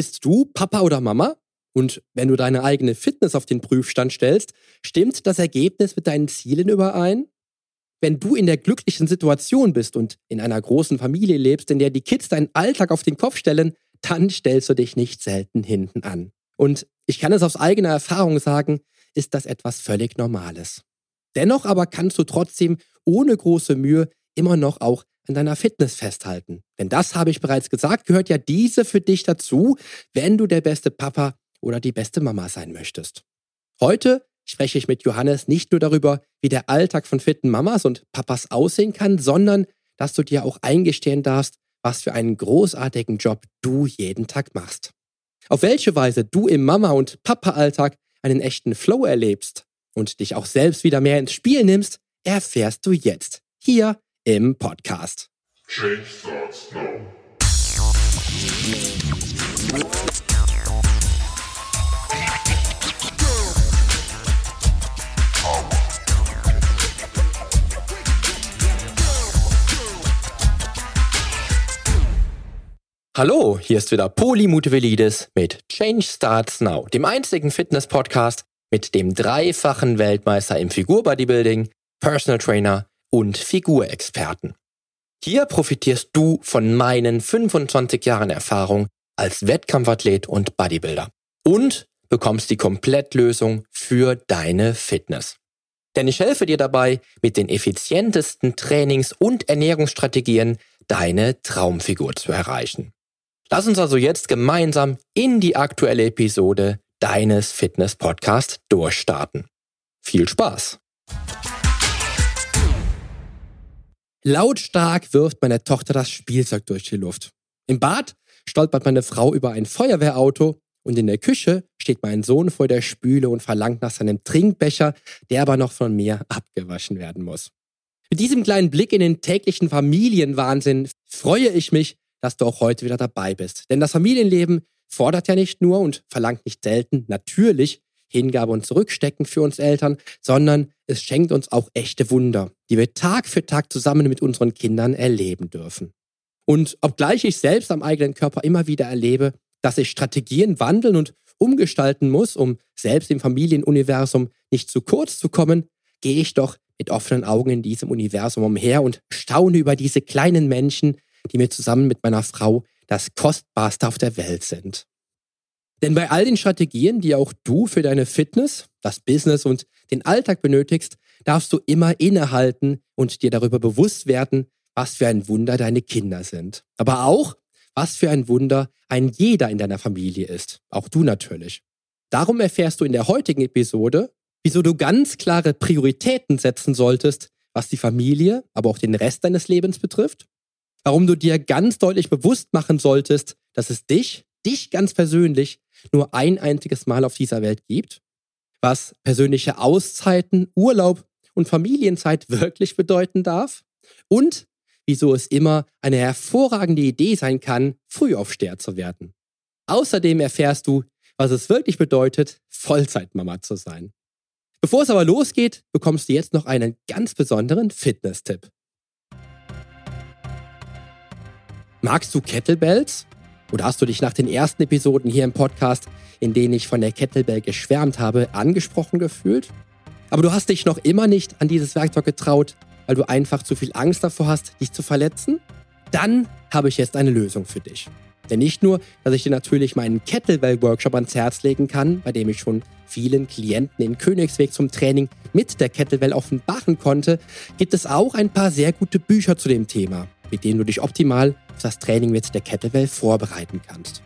Bist du Papa oder Mama? Und wenn du deine eigene Fitness auf den Prüfstand stellst, stimmt das Ergebnis mit deinen Zielen überein? Wenn du in der glücklichen Situation bist und in einer großen Familie lebst, in der die Kids deinen Alltag auf den Kopf stellen, dann stellst du dich nicht selten hinten an. Und ich kann es aus eigener Erfahrung sagen, ist das etwas völlig Normales. Dennoch aber kannst du trotzdem ohne große Mühe immer noch auch an deiner Fitness festhalten. Denn das habe ich bereits gesagt, gehört ja diese für dich dazu, wenn du der beste Papa oder die beste Mama sein möchtest. Heute spreche ich mit Johannes nicht nur darüber, wie der Alltag von fitten Mamas und Papas aussehen kann, sondern dass du dir auch eingestehen darfst, was für einen großartigen Job du jeden Tag machst. Auf welche Weise du im Mama- und Papa-Alltag einen echten Flow erlebst und dich auch selbst wieder mehr ins Spiel nimmst, erfährst du jetzt hier im Podcast. Change starts now. Hallo, hier ist wieder Poli Mutevelidis mit Change Starts Now, dem einzigen Fitness-Podcast mit dem dreifachen Weltmeister im Figurbodybuilding, Personal Trainer und Figurexperten. Hier profitierst du von meinen 25 Jahren Erfahrung als Wettkampfathlet und Bodybuilder und bekommst die Komplettlösung für deine Fitness. Denn ich helfe dir dabei, mit den effizientesten Trainings- und Ernährungsstrategien deine Traumfigur zu erreichen. Lass uns also jetzt gemeinsam in die aktuelle Episode deines Fitness-Podcasts durchstarten. Viel Spaß! Lautstark wirft meine Tochter das Spielzeug durch die Luft. Im Bad stolpert meine Frau über ein Feuerwehrauto und in der Küche steht mein Sohn vor der Spüle und verlangt nach seinem Trinkbecher, der aber noch von mir abgewaschen werden muss. Mit diesem kleinen Blick in den täglichen Familienwahnsinn freue ich mich, dass du auch heute wieder dabei bist. Denn das Familienleben fordert ja nicht nur und verlangt nicht selten natürlich Hingabe und Zurückstecken für uns Eltern, sondern es schenkt uns auch echte Wunder, die wir Tag für Tag zusammen mit unseren Kindern erleben dürfen. Und obgleich ich selbst am eigenen Körper immer wieder erlebe, dass ich Strategien wandeln und umgestalten muss, um selbst im Familienuniversum nicht zu kurz zu kommen, gehe ich doch mit offenen Augen in diesem Universum umher und staune über diese kleinen Menschen, die mir zusammen mit meiner Frau das Kostbarste auf der Welt sind. Denn bei all den Strategien, die auch du für deine Fitness, das Business und den Alltag benötigst, darfst du immer innehalten und dir darüber bewusst werden, was für ein Wunder deine Kinder sind. Aber auch, was für ein Wunder ein jeder in deiner Familie ist. Auch du natürlich. Darum erfährst du in der heutigen Episode, wieso du ganz klare Prioritäten setzen solltest, was die Familie, aber auch den Rest deines Lebens betrifft warum du dir ganz deutlich bewusst machen solltest, dass es dich, dich ganz persönlich, nur ein einziges Mal auf dieser Welt gibt, was persönliche Auszeiten, Urlaub und Familienzeit wirklich bedeuten darf und wieso es immer eine hervorragende Idee sein kann, Frühaufsteher zu werden. Außerdem erfährst du, was es wirklich bedeutet, Vollzeitmama zu sein. Bevor es aber losgeht, bekommst du jetzt noch einen ganz besonderen Fitness-Tipp. Magst du Kettlebells? Oder hast du dich nach den ersten Episoden hier im Podcast, in denen ich von der Kettlebell geschwärmt habe, angesprochen gefühlt? Aber du hast dich noch immer nicht an dieses Werkzeug getraut, weil du einfach zu viel Angst davor hast, dich zu verletzen? Dann habe ich jetzt eine Lösung für dich. Denn nicht nur, dass ich dir natürlich meinen Kettlebell-Workshop ans Herz legen kann, bei dem ich schon vielen Klienten in Königsweg zum Training mit der Kettlebell offenbaren konnte, gibt es auch ein paar sehr gute Bücher zu dem Thema, mit denen du dich optimal das Training mit der Kettlebell vorbereiten kannst.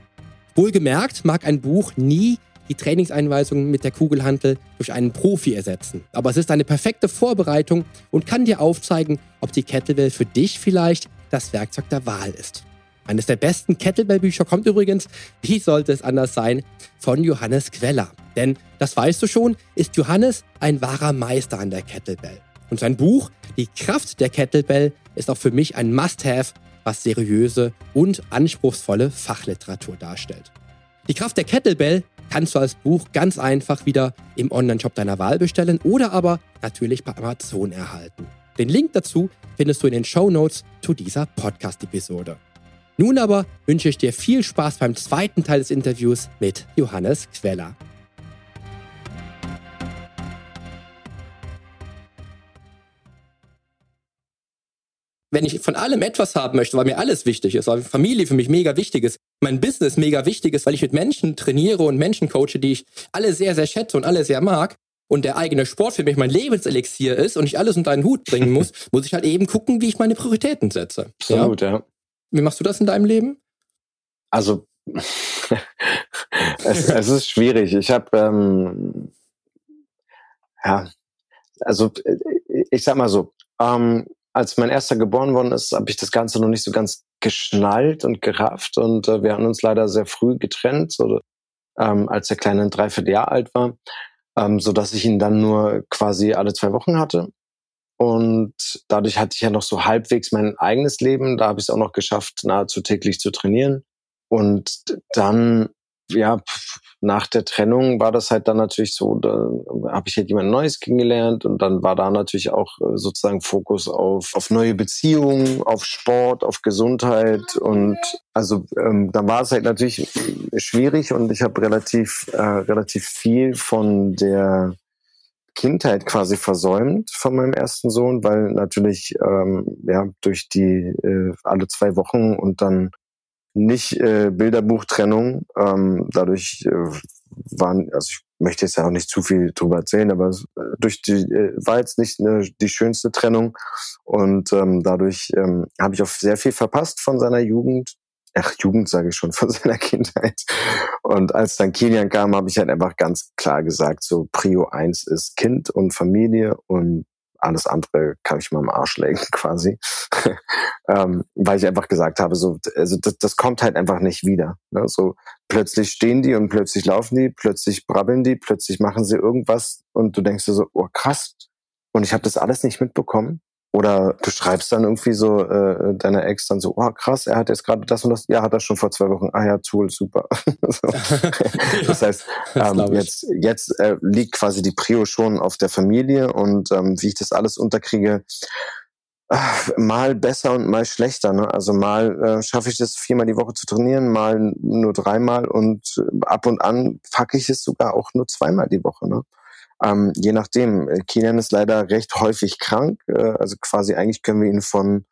Wohlgemerkt mag ein Buch nie die Trainingseinweisungen mit der Kugelhantel durch einen Profi ersetzen. Aber es ist eine perfekte Vorbereitung und kann dir aufzeigen, ob die Kettlebell für dich vielleicht das Werkzeug der Wahl ist. Eines der besten Kettlebell-Bücher kommt übrigens, wie sollte es anders sein, von Johannes Queller. Denn, das weißt du schon, ist Johannes ein wahrer Meister an der Kettlebell. Und sein Buch, Die Kraft der Kettlebell, ist auch für mich ein Must-Have, was seriöse und anspruchsvolle Fachliteratur darstellt. Die Kraft der Kettlebell kannst du als Buch ganz einfach wieder im Online-Shop deiner Wahl bestellen oder aber natürlich bei Amazon erhalten. Den Link dazu findest du in den Show Notes zu dieser Podcast-Episode. Nun aber wünsche ich dir viel Spaß beim zweiten Teil des Interviews mit Johannes Queller. Wenn ich von allem etwas haben möchte, weil mir alles wichtig ist, weil Familie für mich mega wichtig ist, mein Business mega wichtig ist, weil ich mit Menschen trainiere und Menschen coache, die ich alle sehr, sehr schätze und alle sehr mag, und der eigene Sport für mich mein Lebenselixier ist und ich alles unter einen Hut bringen muss, muss ich halt eben gucken, wie ich meine Prioritäten setze. Absolut, ja. ja. Wie machst du das in deinem Leben? Also, es, es, ist schwierig. Ich habe, ähm, ja, also ich sag mal so, ähm, als mein erster geboren worden ist, habe ich das Ganze noch nicht so ganz geschnallt und gerafft und äh, wir haben uns leider sehr früh getrennt, so, ähm, als der Kleine ein Dreivierteljahr alt war, ähm, so dass ich ihn dann nur quasi alle zwei Wochen hatte. Und dadurch hatte ich ja noch so halbwegs mein eigenes Leben. Da habe ich es auch noch geschafft, nahezu täglich zu trainieren. Und dann ja, nach der Trennung war das halt dann natürlich so, da habe ich halt jemand Neues kennengelernt und dann war da natürlich auch äh, sozusagen Fokus auf, auf neue Beziehungen, auf Sport, auf Gesundheit und also ähm, dann war es halt natürlich schwierig und ich habe relativ, äh, relativ viel von der Kindheit quasi versäumt von meinem ersten Sohn, weil natürlich ähm, ja durch die äh, alle zwei Wochen und dann nicht äh, Bilderbuchtrennung. Ähm, dadurch äh, waren, also ich möchte jetzt ja auch nicht zu viel drüber erzählen, aber äh, durch die äh, war jetzt nicht ne, die schönste Trennung und ähm, dadurch ähm, habe ich auch sehr viel verpasst von seiner Jugend. Ach, Jugend sage ich schon, von seiner Kindheit. Und als dann Kilian kam, habe ich halt einfach ganz klar gesagt, so Prio eins ist Kind und Familie und alles andere kann ich mal im Arsch legen quasi. ähm, weil ich einfach gesagt habe, so, also das, das kommt halt einfach nicht wieder. Ne? So plötzlich stehen die und plötzlich laufen die, plötzlich brabbeln die, plötzlich machen sie irgendwas und du denkst dir so, oh krass. Und ich habe das alles nicht mitbekommen. Oder du schreibst dann irgendwie so äh, deiner Ex dann so, oh krass, er hat jetzt gerade das und das, ja, hat er schon vor zwei Wochen, ah ja, Tool, super. das heißt, ähm, jetzt, jetzt äh, liegt quasi die Prio schon auf der Familie und ähm, wie ich das alles unterkriege, äh, mal besser und mal schlechter. Ne? Also mal äh, schaffe ich das viermal die Woche zu trainieren, mal nur dreimal und äh, ab und an packe ich es sogar auch nur zweimal die Woche. Ne? Ähm, je nachdem. Äh, Kilian ist leider recht häufig krank. Äh, also quasi eigentlich können wir ihn von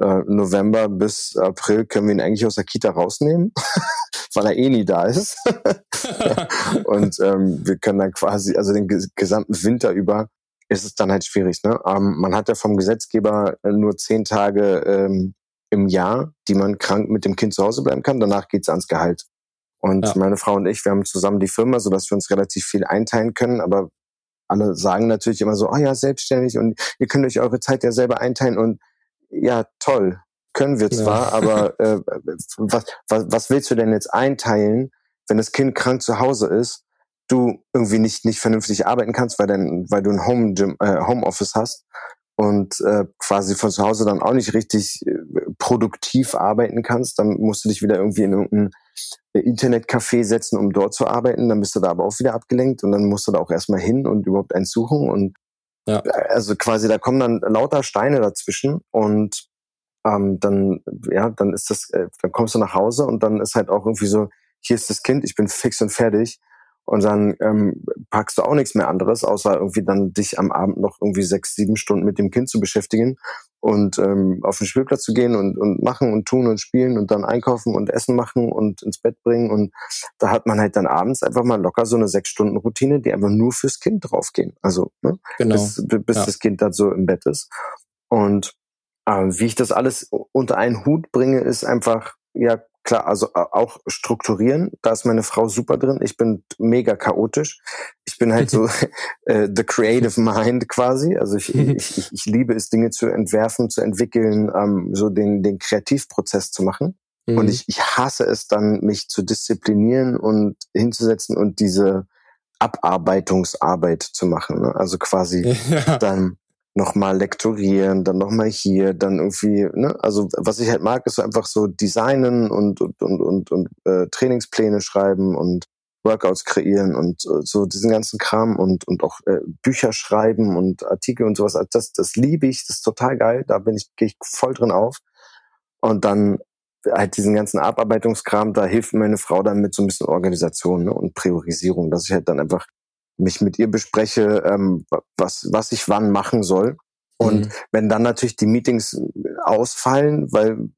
äh, November bis April können wir ihn eigentlich aus der Kita rausnehmen, weil er eh nie da ist. und ähm, wir können dann quasi, also den gesamten Winter über ist es dann halt schwierig. Ne? Ähm, man hat ja vom Gesetzgeber äh, nur zehn Tage ähm, im Jahr, die man krank mit dem Kind zu Hause bleiben kann. Danach geht's ans Gehalt. Und ja. meine Frau und ich, wir haben zusammen die Firma, sodass wir uns relativ viel einteilen können. Aber alle sagen natürlich immer so, oh ja, selbstständig und ihr könnt euch eure Zeit ja selber einteilen und ja, toll, können wir zwar, ja. aber äh, was, was, was willst du denn jetzt einteilen, wenn das Kind krank zu Hause ist, du irgendwie nicht nicht vernünftig arbeiten kannst, weil dann weil du ein Home Gym, äh, Homeoffice hast und äh, quasi von zu Hause dann auch nicht richtig äh, produktiv arbeiten kannst, dann musst du dich wieder irgendwie in irgendein Internetcafé setzen, um dort zu arbeiten. Dann bist du da aber auch wieder abgelenkt und dann musst du da auch erstmal hin und überhaupt eins suchen. Und ja. also quasi, da kommen dann lauter Steine dazwischen und ähm, dann, ja, dann ist das, äh, dann kommst du nach Hause und dann ist halt auch irgendwie so, hier ist das Kind, ich bin fix und fertig. Und dann ähm, packst du auch nichts mehr anderes, außer irgendwie dann dich am Abend noch irgendwie sechs, sieben Stunden mit dem Kind zu beschäftigen und ähm, auf den Spielplatz zu gehen und, und machen und tun und spielen und dann einkaufen und Essen machen und ins Bett bringen. Und da hat man halt dann abends einfach mal locker so eine sechs Stunden Routine, die einfach nur fürs Kind draufgehen. Also ne? genau. bis, bis ja. das Kind dann so im Bett ist. Und äh, wie ich das alles unter einen Hut bringe, ist einfach ja klar, also auch strukturieren, da ist meine Frau super drin. Ich bin mega chaotisch. Ich bin halt so äh, the creative mind quasi. Also ich, ich, ich, ich liebe es, Dinge zu entwerfen, zu entwickeln, ähm, so den, den Kreativprozess zu machen. Mhm. Und ich, ich hasse es dann, mich zu disziplinieren und hinzusetzen und diese Abarbeitungsarbeit zu machen. Ne? Also quasi ja. dann nochmal lektorieren, dann nochmal hier, dann irgendwie, ne, also was ich halt mag, ist so einfach so designen und und und und, und äh, Trainingspläne schreiben und Workouts kreieren und äh, so diesen ganzen Kram und und auch äh, Bücher schreiben und Artikel und sowas. Also das das liebe ich, das ist total geil. Da bin ich gehe ich voll drin auf. Und dann halt diesen ganzen Abarbeitungskram, da hilft meine Frau dann mit so ein bisschen Organisation ne, und Priorisierung, dass ich halt dann einfach mich mit ihr bespreche, ähm, was, was ich wann machen soll. Und mhm. wenn dann natürlich die Meetings ausfallen, weil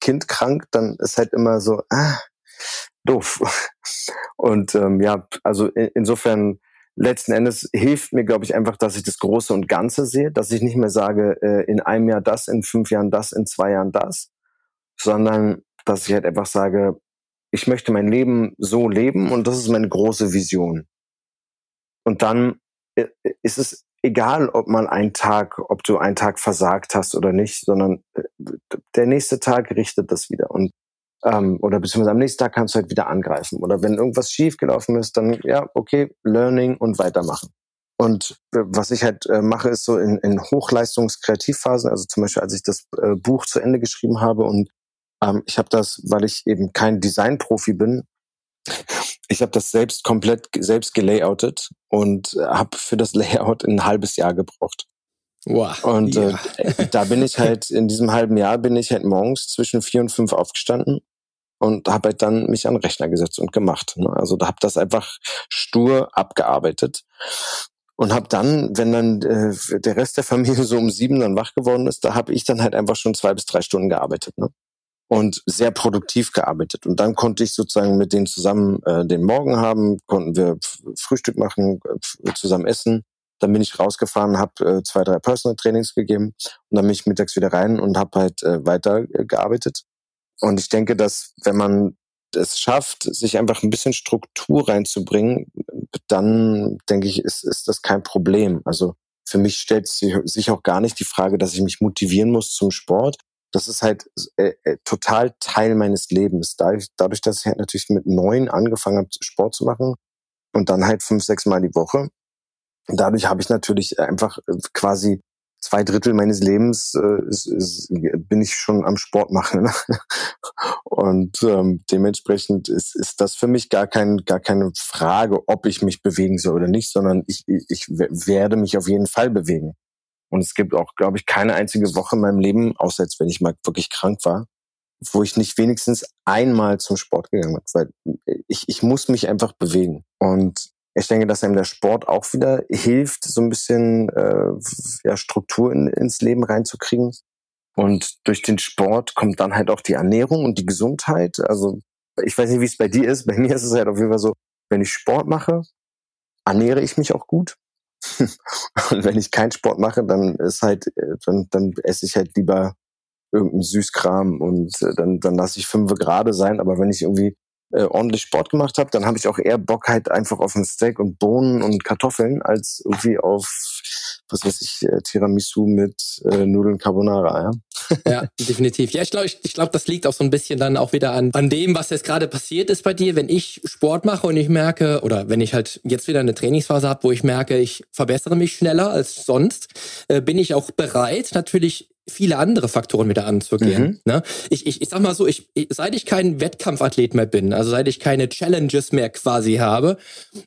Kind krank, dann ist halt immer so, ah, doof. Und ähm, ja, also in, insofern letzten Endes hilft mir, glaube ich, einfach, dass ich das Große und Ganze sehe, dass ich nicht mehr sage, äh, in einem Jahr das, in fünf Jahren das, in zwei Jahren das, sondern dass ich halt einfach sage, ich möchte mein Leben so leben und das ist meine große Vision. Und dann äh, ist es egal, ob man einen Tag, ob du einen Tag versagt hast oder nicht, sondern äh, der nächste Tag richtet das wieder. Und ähm, oder beziehungsweise am nächsten Tag kannst du halt wieder angreifen. Oder wenn irgendwas schief gelaufen ist, dann ja, okay, Learning und weitermachen. Und äh, was ich halt äh, mache, ist so in, in Hochleistungskreativphasen, also zum Beispiel, als ich das äh, Buch zu Ende geschrieben habe und ähm, ich habe das, weil ich eben kein Designprofi bin, ich habe das selbst komplett selbst gelayoutet und habe für das Layout ein halbes Jahr gebraucht. Wow. Und äh, ja. äh, da bin ich halt, in diesem halben Jahr bin ich halt morgens zwischen vier und fünf aufgestanden und habe halt dann mich an den Rechner gesetzt und gemacht. Ne? Also da habe das einfach stur abgearbeitet und habe dann, wenn dann äh, der Rest der Familie so um sieben dann wach geworden ist, da habe ich dann halt einfach schon zwei bis drei Stunden gearbeitet. Ne? Und sehr produktiv gearbeitet. Und dann konnte ich sozusagen mit denen zusammen äh, den Morgen haben, konnten wir Frühstück machen, zusammen essen dann bin ich rausgefahren, habe äh, zwei, drei Personal Trainings gegeben und dann bin ich mittags wieder rein und habe halt äh, weiter äh. Und ich denke, dass wenn man es schafft, sich einfach ein bisschen Struktur reinzubringen, dann denke ich, ist, ist das kein Problem. Also für mich stellt sich auch gar nicht die Frage, dass ich mich motivieren muss zum Sport. Das ist halt äh, äh, total Teil meines Lebens. Dadurch, dadurch, dass ich halt natürlich mit neun angefangen habe, Sport zu machen und dann halt fünf, sechs Mal die Woche, dadurch habe ich natürlich einfach äh, quasi zwei Drittel meines Lebens äh, ist, ist, bin ich schon am Sport machen. Und ähm, dementsprechend ist, ist das für mich gar, kein, gar keine Frage, ob ich mich bewegen soll oder nicht, sondern ich, ich werde mich auf jeden Fall bewegen. Und es gibt auch, glaube ich, keine einzige Woche in meinem Leben, außer jetzt, wenn ich mal wirklich krank war, wo ich nicht wenigstens einmal zum Sport gegangen bin. Weil ich, ich muss mich einfach bewegen. Und ich denke, dass einem der Sport auch wieder hilft, so ein bisschen äh, ja, Struktur in, ins Leben reinzukriegen. Und durch den Sport kommt dann halt auch die Ernährung und die Gesundheit. Also ich weiß nicht, wie es bei dir ist. Bei mir ist es halt auf jeden Fall so, wenn ich Sport mache, ernähre ich mich auch gut. Und wenn ich keinen Sport mache, dann ist halt, äh, dann, dann esse ich halt lieber irgendeinen Süßkram und äh, dann, dann lasse ich fünf gerade sein. Aber wenn ich irgendwie äh, ordentlich Sport gemacht habe, dann habe ich auch eher Bock halt einfach auf ein Steak und Bohnen und Kartoffeln als irgendwie auf was weiß ich äh, Tiramisu mit äh, Nudeln Carbonara. Ja, ja definitiv. Ja, ich glaube, ich, ich glaube, das liegt auch so ein bisschen dann auch wieder an an dem, was jetzt gerade passiert ist bei dir. Wenn ich Sport mache und ich merke oder wenn ich halt jetzt wieder eine Trainingsphase habe, wo ich merke, ich verbessere mich schneller als sonst, äh, bin ich auch bereit, natürlich viele andere Faktoren wieder anzugehen. Mhm. Ne? Ich, ich, ich sag mal so, ich, ich, seit ich kein Wettkampfathlet mehr bin, also seit ich keine Challenges mehr quasi habe,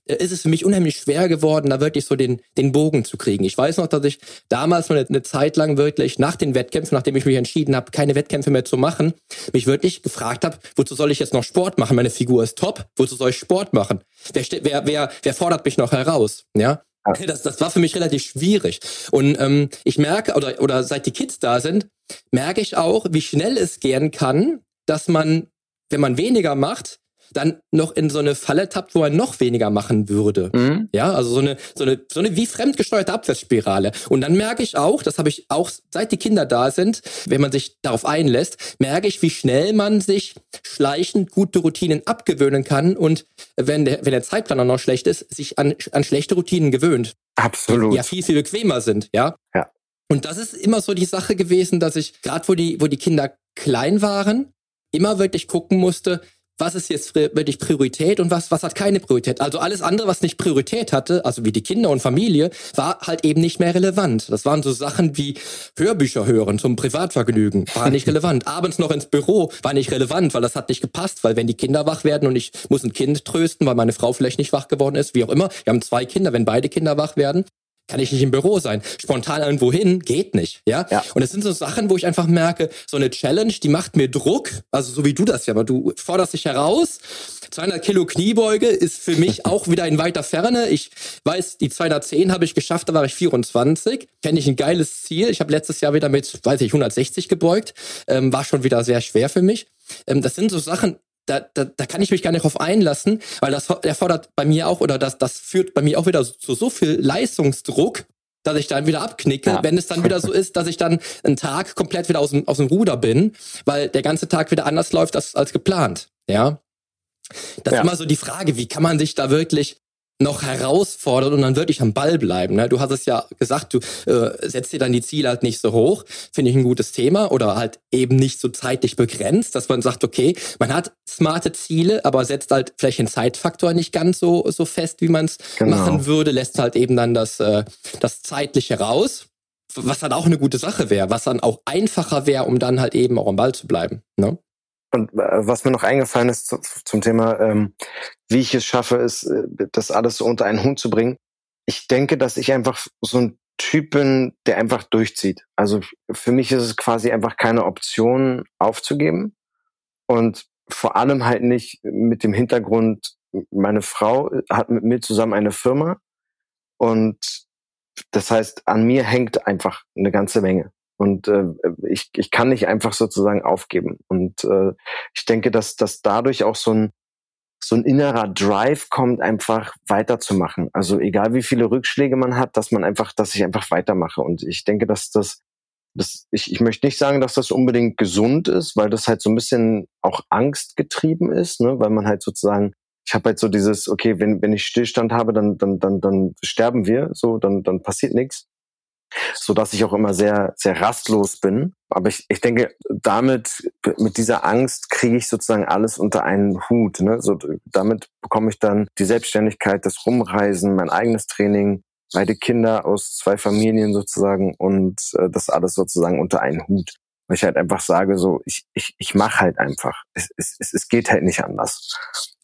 äh, ist es für mich unheimlich schwer geworden, da wirklich so den, den Bogen zu kriegen. Ich weiß noch, dass ich damals mal eine, eine Zeit lang wirklich nach den Wettkämpfen, nachdem ich mich entschieden habe, keine Wettkämpfe mehr zu machen, mich wirklich gefragt habe, wozu soll ich jetzt noch Sport machen? Meine Figur ist top, wozu soll ich Sport machen? Wer, wer, wer, wer fordert mich noch heraus? Ja, das, das war für mich relativ schwierig. Und ähm, ich merke, oder, oder seit die Kids da sind, merke ich auch, wie schnell es gehen kann, dass man, wenn man weniger macht, dann noch in so eine Falle tappt, wo er noch weniger machen würde. Mhm. Ja, also so eine, so eine, so eine wie fremdgesteuerte Abwärtsspirale. Und dann merke ich auch, das habe ich auch seit die Kinder da sind, wenn man sich darauf einlässt, merke ich, wie schnell man sich schleichend gute Routinen abgewöhnen kann und wenn der, wenn der Zeitplan auch noch schlecht ist, sich an, an schlechte Routinen gewöhnt. Absolut. Die ja viel, viel bequemer sind, ja. Ja. Und das ist immer so die Sache gewesen, dass ich, gerade wo die, wo die Kinder klein waren, immer wirklich gucken musste, was ist jetzt wirklich Priorität und was, was hat keine Priorität. Also alles andere, was nicht Priorität hatte, also wie die Kinder und Familie, war halt eben nicht mehr relevant. Das waren so Sachen wie Hörbücher hören zum Privatvergnügen, war nicht relevant. Abends noch ins Büro war nicht relevant, weil das hat nicht gepasst, weil wenn die Kinder wach werden und ich muss ein Kind trösten, weil meine Frau vielleicht nicht wach geworden ist, wie auch immer, wir haben zwei Kinder, wenn beide Kinder wach werden, kann ich nicht im Büro sein. Spontan irgendwo hin, geht nicht, ja? ja. Und es sind so Sachen, wo ich einfach merke, so eine Challenge, die macht mir Druck, also so wie du das ja, aber du forderst dich heraus. 200 Kilo Kniebeuge ist für mich auch wieder in weiter Ferne. Ich weiß, die 210 habe ich geschafft, da war ich 24. Kenne ich ein geiles Ziel. Ich habe letztes Jahr wieder mit, weiß ich, 160 gebeugt. Ähm, war schon wieder sehr schwer für mich. Ähm, das sind so Sachen, da, da, da kann ich mich gar nicht drauf einlassen, weil das erfordert bei mir auch, oder das, das führt bei mir auch wieder zu so viel Leistungsdruck, dass ich dann wieder abknicke, ja. wenn es dann wieder so ist, dass ich dann einen Tag komplett wieder aus dem, aus dem Ruder bin, weil der ganze Tag wieder anders läuft als, als geplant. Ja. Das ja. ist immer so die Frage, wie kann man sich da wirklich noch herausfordern und dann wirklich am Ball bleiben. Ne? Du hast es ja gesagt, du äh, setzt dir dann die Ziele halt nicht so hoch. Finde ich ein gutes Thema. Oder halt eben nicht so zeitlich begrenzt, dass man sagt, okay, man hat smarte Ziele, aber setzt halt vielleicht den Zeitfaktor nicht ganz so, so fest, wie man es genau. machen würde, lässt halt eben dann das, äh, das Zeitliche raus. Was dann auch eine gute Sache wäre, was dann auch einfacher wäre, um dann halt eben auch am Ball zu bleiben. Ne? Und äh, was mir noch eingefallen ist zu, zum Thema, ähm, wie ich es schaffe, ist, äh, das alles so unter einen Hut zu bringen. Ich denke, dass ich einfach so ein Typ bin, der einfach durchzieht. Also für mich ist es quasi einfach keine Option aufzugeben. Und vor allem halt nicht mit dem Hintergrund, meine Frau hat mit mir zusammen eine Firma und das heißt, an mir hängt einfach eine ganze Menge. Und äh, ich, ich kann nicht einfach sozusagen aufgeben. Und äh, ich denke, dass, dass dadurch auch so ein, so ein innerer Drive kommt, einfach weiterzumachen. Also egal wie viele Rückschläge man hat, dass man einfach, dass ich einfach weitermache. Und ich denke, dass das, das ich, ich möchte nicht sagen, dass das unbedingt gesund ist, weil das halt so ein bisschen auch Angst getrieben ist, ne? weil man halt sozusagen ich habe halt so dieses, okay, wenn, wenn ich Stillstand habe, dann, dann, dann, dann sterben wir, so, dann, dann passiert nichts so dass ich auch immer sehr, sehr rastlos bin. Aber ich, ich denke, damit, mit dieser Angst kriege ich sozusagen alles unter einen Hut. Ne? So, damit bekomme ich dann die Selbstständigkeit, das Rumreisen, mein eigenes Training, beide Kinder aus zwei Familien sozusagen und äh, das alles sozusagen unter einen Hut. Weil ich halt einfach sage, so, ich, ich, ich mache halt einfach. Es, es, es geht halt nicht anders.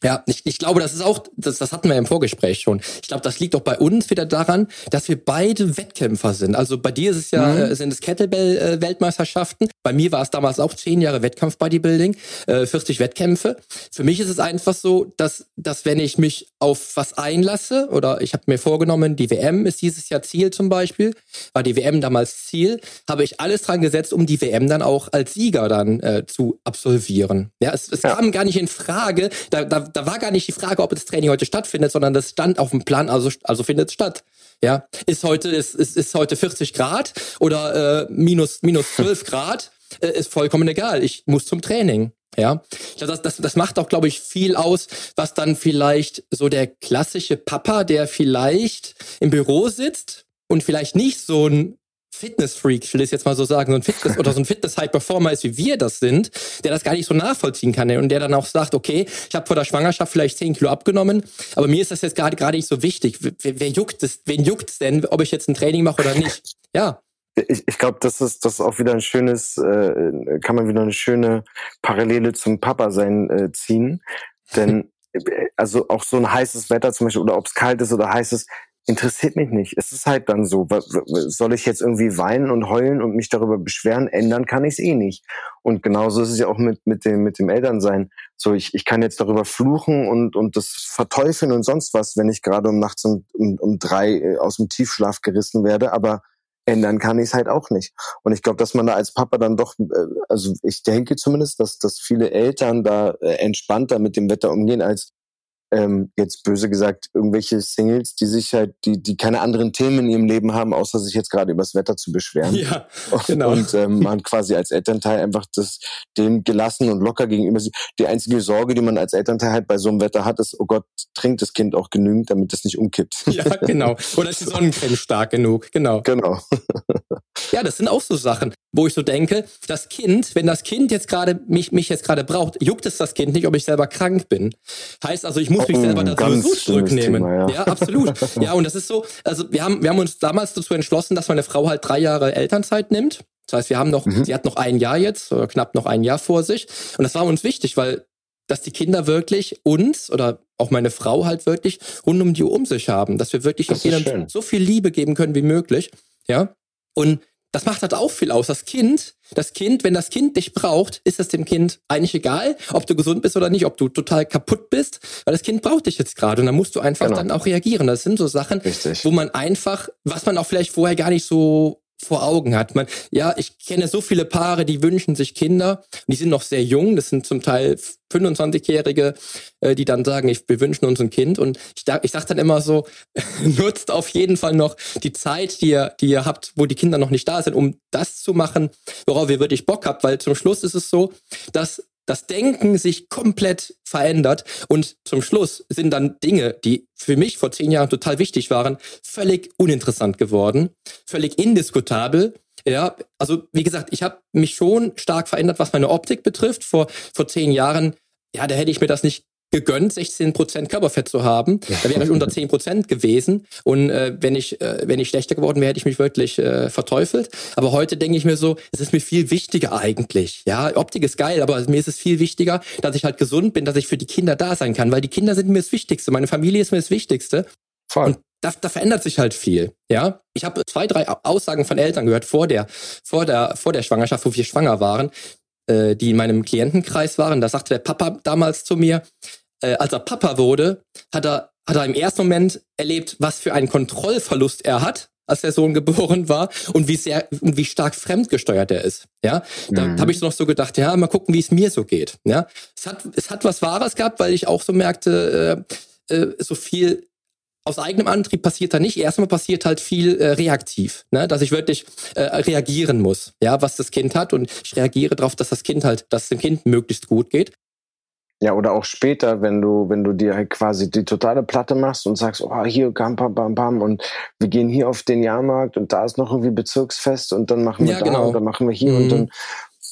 Ja, ich, ich glaube, das ist auch, das, das hatten wir im Vorgespräch schon. Ich glaube, das liegt auch bei uns wieder daran, dass wir beide Wettkämpfer sind. Also bei dir ist es ja, mhm. Äh, sind es Kettlebell-Weltmeisterschaften. Bei mir war es damals auch zehn Jahre Wettkampf-Bodybuilding, äh, 40 Wettkämpfe. Für mich ist es einfach so, dass, dass wenn ich mich auf was einlasse oder ich habe mir vorgenommen, die WM ist dieses Jahr Ziel zum Beispiel, war die WM damals Ziel, habe ich alles dran gesetzt, um die WM dann auch als Sieger dann äh, zu absolvieren. Ja, es, es ja. kam gar nicht in Frage, da, da da war gar nicht die Frage, ob das Training heute stattfindet, sondern das stand auf dem Plan, also, also findet es statt. Ja, ist heute, ist, ist, ist heute 40 Grad oder äh, minus, minus 12 Grad, äh, ist vollkommen egal. Ich muss zum Training. Ja, das, das, das macht auch, glaube ich, viel aus, was dann vielleicht so der klassische Papa, der vielleicht im Büro sitzt und vielleicht nicht so ein Fitness-Freak, ich will es jetzt mal so sagen, so ein Fitness oder so ein Fitness-High-Performer ist, wie wir das sind, der das gar nicht so nachvollziehen kann und der dann auch sagt, okay, ich habe vor der Schwangerschaft vielleicht 10 Kilo abgenommen, aber mir ist das jetzt gerade gerade nicht so wichtig. Wer, wer juckt es, wen juckt es denn, ob ich jetzt ein Training mache oder nicht? Ja. Ich, ich glaube, das ist das ist auch wieder ein schönes, äh, kann man wieder eine schöne Parallele zum Papa sein äh, ziehen. Denn äh, also auch so ein heißes Wetter zum Beispiel, oder ob es kalt ist oder heiß ist, interessiert mich nicht. Es ist halt dann so. Soll ich jetzt irgendwie weinen und heulen und mich darüber beschweren? Ändern kann ich es eh nicht. Und genauso ist es ja auch mit, mit dem, mit dem Elternsein. So, ich, ich kann jetzt darüber fluchen und, und das verteufeln und sonst was, wenn ich gerade um nachts um, um, um drei äh, aus dem Tiefschlaf gerissen werde, aber ändern kann ich es halt auch nicht. Und ich glaube, dass man da als Papa dann doch, äh, also ich denke zumindest, dass, dass viele Eltern da äh, entspannter mit dem Wetter umgehen als ähm, jetzt böse gesagt, irgendwelche Singles, die sich halt, die, die keine anderen Themen in ihrem Leben haben, außer sich jetzt gerade übers Wetter zu beschweren. Ja, genau. Und ähm, man quasi als Elternteil einfach das dem gelassen und locker gegenüber sieht. Die einzige Sorge, die man als Elternteil halt bei so einem Wetter hat, ist, oh Gott, trinkt das Kind auch genügend, damit es nicht umkippt. Ja, genau. Oder ist die Sonnencreme stark genug? Genau. Genau. ja, das sind auch so Sachen, wo ich so denke, das Kind, wenn das Kind jetzt gerade mich, mich jetzt gerade braucht, juckt es das Kind nicht, ob ich selber krank bin. Heißt also, ich muss muss mich selber dazu zurücknehmen. Thema, ja. ja, absolut. ja, und das ist so, also wir haben, wir haben uns damals dazu entschlossen, dass meine Frau halt drei Jahre Elternzeit nimmt. Das heißt, wir haben noch, mhm. sie hat noch ein Jahr jetzt, oder knapp noch ein Jahr vor sich. Und das war uns wichtig, weil dass die Kinder wirklich uns oder auch meine Frau halt wirklich rund um die Uhr um sich haben, dass wir wirklich das Kindern so viel Liebe geben können wie möglich, ja. Und das macht halt auch viel aus. Das Kind, das Kind, wenn das Kind dich braucht, ist es dem Kind eigentlich egal, ob du gesund bist oder nicht, ob du total kaputt bist, weil das Kind braucht dich jetzt gerade und dann musst du einfach genau. dann auch reagieren. Das sind so Sachen, Richtig. wo man einfach, was man auch vielleicht vorher gar nicht so vor Augen hat. Man, ja, ich kenne so viele Paare, die wünschen sich Kinder. Die sind noch sehr jung. Das sind zum Teil 25-Jährige, äh, die dann sagen, ich, wir wünschen uns ein Kind. Und ich, ich sage dann immer so, nutzt auf jeden Fall noch die Zeit, die ihr, die ihr habt, wo die Kinder noch nicht da sind, um das zu machen, worauf ihr wirklich Bock habt. Weil zum Schluss ist es so, dass das Denken sich komplett verändert und zum Schluss sind dann Dinge, die für mich vor zehn Jahren total wichtig waren, völlig uninteressant geworden, völlig indiskutabel. Ja, also wie gesagt, ich habe mich schon stark verändert, was meine Optik betrifft. Vor, vor zehn Jahren, ja, da hätte ich mir das nicht gegönnt, 16% Körperfett zu haben. Da wäre ich unter 10% gewesen. Und äh, wenn, ich, äh, wenn ich schlechter geworden wäre, hätte ich mich wirklich äh, verteufelt. Aber heute denke ich mir so, es ist mir viel wichtiger eigentlich. Ja, Optik ist geil, aber mir ist es viel wichtiger, dass ich halt gesund bin, dass ich für die Kinder da sein kann, weil die Kinder sind mir das Wichtigste. Meine Familie ist mir das Wichtigste. Voll. Und da, da verändert sich halt viel. Ja, ich habe zwei, drei Aussagen von Eltern gehört vor der, vor der, vor der Schwangerschaft, wo wir schwanger waren, äh, die in meinem Klientenkreis waren. Da sagte der Papa damals zu mir, äh, als er Papa wurde, hat er, hat er im ersten Moment erlebt, was für einen Kontrollverlust er hat, als der Sohn geboren war und wie sehr und wie stark fremdgesteuert er ist. Ja, da mhm. habe ich noch so gedacht, ja, mal gucken, wie es mir so geht. Ja, es hat es hat was Wahres gehabt, weil ich auch so merkte, äh, äh, so viel aus eigenem Antrieb passiert da nicht. Erstmal passiert halt viel äh, reaktiv, ne? dass ich wirklich äh, reagieren muss, ja, was das Kind hat und ich reagiere darauf, dass das Kind halt, dass es dem Kind möglichst gut geht. Ja, oder auch später, wenn du, wenn du dir halt quasi die totale Platte machst und sagst, oh, hier, bam, bam, bam, bam, und wir gehen hier auf den Jahrmarkt und da ist noch irgendwie Bezirksfest und dann machen wir ja, da genau. und dann machen wir hier mhm. und dann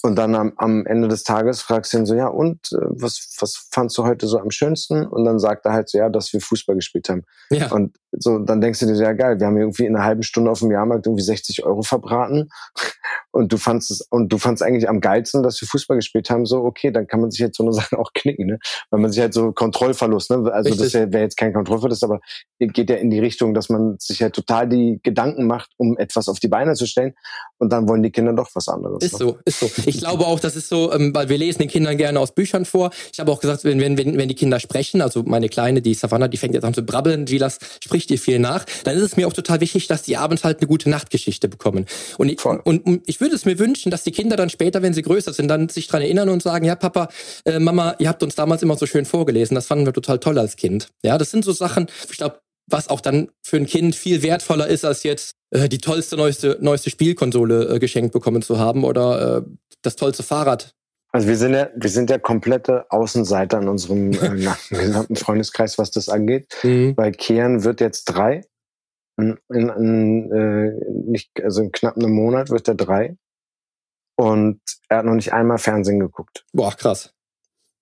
und dann am, am Ende des Tages fragst du ihn so, ja, und äh, was, was fandst du heute so am schönsten? Und dann sagt er halt so, ja, dass wir Fußball gespielt haben. Ja. Und so, dann denkst du dir, ja geil, wir haben irgendwie in einer halben Stunde auf dem Jahrmarkt irgendwie 60 Euro verbraten. Und du fandst es, und du fandst eigentlich am geilsten, dass wir Fußball gespielt haben, so, okay, dann kann man sich jetzt so eine Sache auch knicken, ne? Weil man sich halt so Kontrollverlust, ne? Also Richtig. das wäre jetzt kein Kontrollverlust, aber geht ja in die Richtung, dass man sich halt total die Gedanken macht, um etwas auf die Beine zu stellen. Und dann wollen die Kinder doch was anderes. Ist ne? so, ist so. Ich glaube auch, das ist so, ähm, weil wir lesen den Kindern gerne aus Büchern vor. Ich habe auch gesagt, wenn, wenn, wenn, wenn die Kinder sprechen, also meine Kleine, die Savannah, die fängt jetzt an zu brabbeln, die das spricht ihr viel nach, dann ist es mir auch total wichtig, dass die abends halt eine gute Nachtgeschichte bekommen. Und, ich, und, und ich würde es mir wünschen, dass die Kinder dann später, wenn sie größer sind, dann sich dran erinnern und sagen, ja, Papa, äh, Mama, ihr habt uns damals immer so schön vorgelesen, das fanden wir total toll als Kind. Ja, das sind so Sachen, ich glaube, was auch dann für ein Kind viel wertvoller ist, als jetzt äh, die tollste, neueste, neueste Spielkonsole äh, geschenkt bekommen zu haben oder äh, das tollste Fahrrad. Also wir sind ja, wir sind ja komplette Außenseiter in unserem äh, gesamten Freundeskreis, was das angeht. Mhm. Weil Kian wird jetzt drei in, in, äh, nicht, also in knapp einem Monat wird er drei. Und er hat noch nicht einmal Fernsehen geguckt. Boah, krass.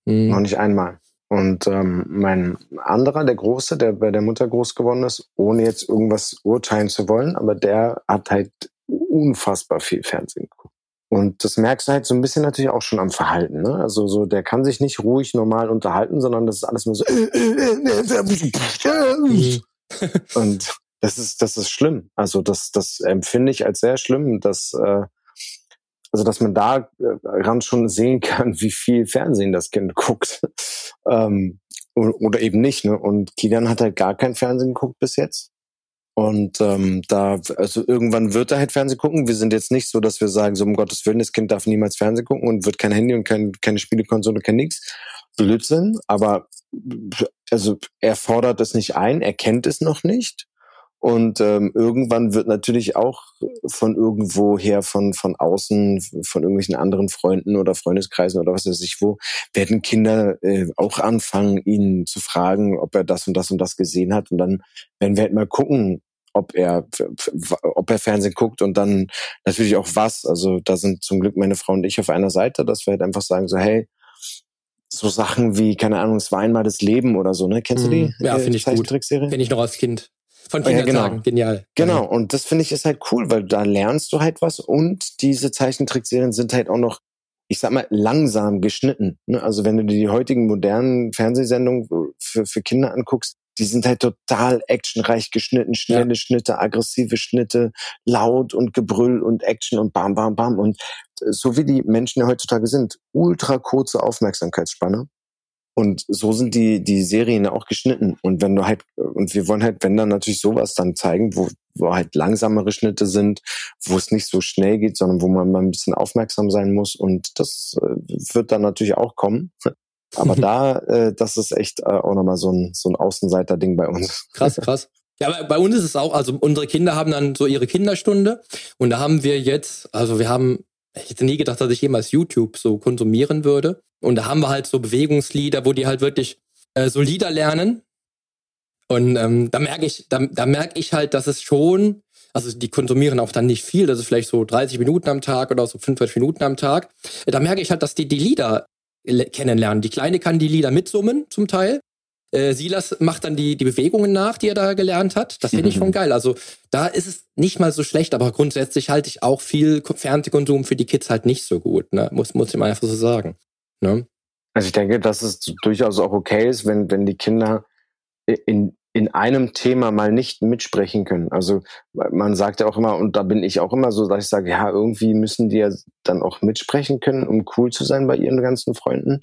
Mhm. Noch nicht einmal. Und ähm, mein anderer, der Große, der bei der Mutter groß geworden ist, ohne jetzt irgendwas urteilen zu wollen, aber der hat halt unfassbar viel Fernsehen geguckt. Und das merkst du halt so ein bisschen natürlich auch schon am Verhalten. Ne? Also so, der kann sich nicht ruhig normal unterhalten, sondern das ist alles nur so. Und das ist, das ist schlimm. Also das, das empfinde ich als sehr schlimm, dass, äh, also dass man da äh, schon sehen kann, wie viel Fernsehen das Kind guckt. ähm, oder eben nicht. Ne? Und Kilian hat halt gar kein Fernsehen geguckt bis jetzt. Und ähm, da, also irgendwann wird er halt Fernsehen gucken. Wir sind jetzt nicht so, dass wir sagen, so um Gottes Willen, das Kind darf niemals Fernsehen gucken und wird kein Handy und kein, keine Spielekonsole, kein nix. Blödsinn. Aber also er fordert es nicht ein, er kennt es noch nicht. Und ähm, irgendwann wird natürlich auch von irgendwoher, von, von außen, von irgendwelchen anderen Freunden oder Freundeskreisen oder was weiß ich wo, werden Kinder äh, auch anfangen, ihn zu fragen, ob er das und das und das gesehen hat. Und dann werden wir halt mal gucken, ob er, ob er Fernsehen guckt und dann natürlich auch was. Also da sind zum Glück meine Frau und ich auf einer Seite, dass wir halt einfach sagen so, hey, so Sachen wie, keine Ahnung, es war einmal das Leben oder so, ne? Kennst du die? Ja, finde ich gut. Kenn ich noch als Kind. Von Kindern ja, genau. genial. Genau, und das finde ich ist halt cool, weil da lernst du halt was und diese Zeichentrickserien sind halt auch noch ich sag mal, langsam geschnitten. Ne? Also wenn du dir die heutigen modernen Fernsehsendungen für, für Kinder anguckst, die sind halt total actionreich geschnitten, schnelle ja. Schnitte, aggressive Schnitte, laut und Gebrüll und Action und bam, bam, bam. Und so wie die Menschen ja heutzutage sind, ultra kurze Aufmerksamkeitsspanne. Und so sind die, die Serien auch geschnitten. Und wenn du halt, und wir wollen halt, wenn dann natürlich sowas dann zeigen, wo, wo halt langsamere Schnitte sind, wo es nicht so schnell geht, sondern wo man mal ein bisschen aufmerksam sein muss. Und das äh, wird dann natürlich auch kommen. Aber da, äh, das ist echt äh, auch nochmal so ein, so ein Außenseiter-Ding bei uns. Krass, krass. Ja, bei uns ist es auch, also unsere Kinder haben dann so ihre Kinderstunde und da haben wir jetzt, also wir haben, ich hätte nie gedacht, dass ich jemals YouTube so konsumieren würde. Und da haben wir halt so Bewegungslieder, wo die halt wirklich äh, so Lieder lernen. Und ähm, da merke ich, da, da merke ich halt, dass es schon, also die konsumieren auch dann nicht viel, das ist vielleicht so 30 Minuten am Tag oder so 45 Minuten am Tag. Da merke ich halt, dass die die Lieder kennenlernen. Die Kleine kann die Lieder mitsummen zum Teil. Äh, Silas macht dann die, die Bewegungen nach, die er da gelernt hat. Das finde ich schon mhm. geil. Also da ist es nicht mal so schlecht, aber grundsätzlich halte ich auch viel Fernsehkonsum für die Kids halt nicht so gut. Ne? Muss, muss ich mal einfach so sagen. Ne? Also ich denke, dass es durchaus auch okay ist, wenn, wenn die Kinder in, in einem Thema mal nicht mitsprechen können. Also man sagt ja auch immer, und da bin ich auch immer so, dass ich sage, ja, irgendwie müssen die ja dann auch mitsprechen können, um cool zu sein bei ihren ganzen Freunden.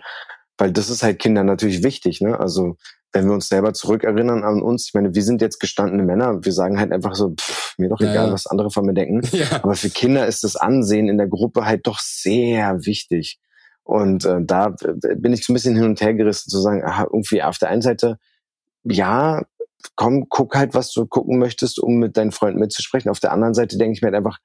Weil das ist halt Kindern natürlich wichtig, ne? Also wenn wir uns selber zurückerinnern an uns, ich meine, wir sind jetzt gestandene Männer, wir sagen halt einfach so, pff, mir doch ja, egal, ja. was andere von mir denken. Ja. Aber für Kinder ist das Ansehen in der Gruppe halt doch sehr wichtig. Und äh, da bin ich so ein bisschen hin und her gerissen, zu sagen, aha, irgendwie auf der einen Seite, ja, komm, guck halt, was du gucken möchtest, um mit deinen Freunden mitzusprechen. Auf der anderen Seite denke ich mir halt einfach,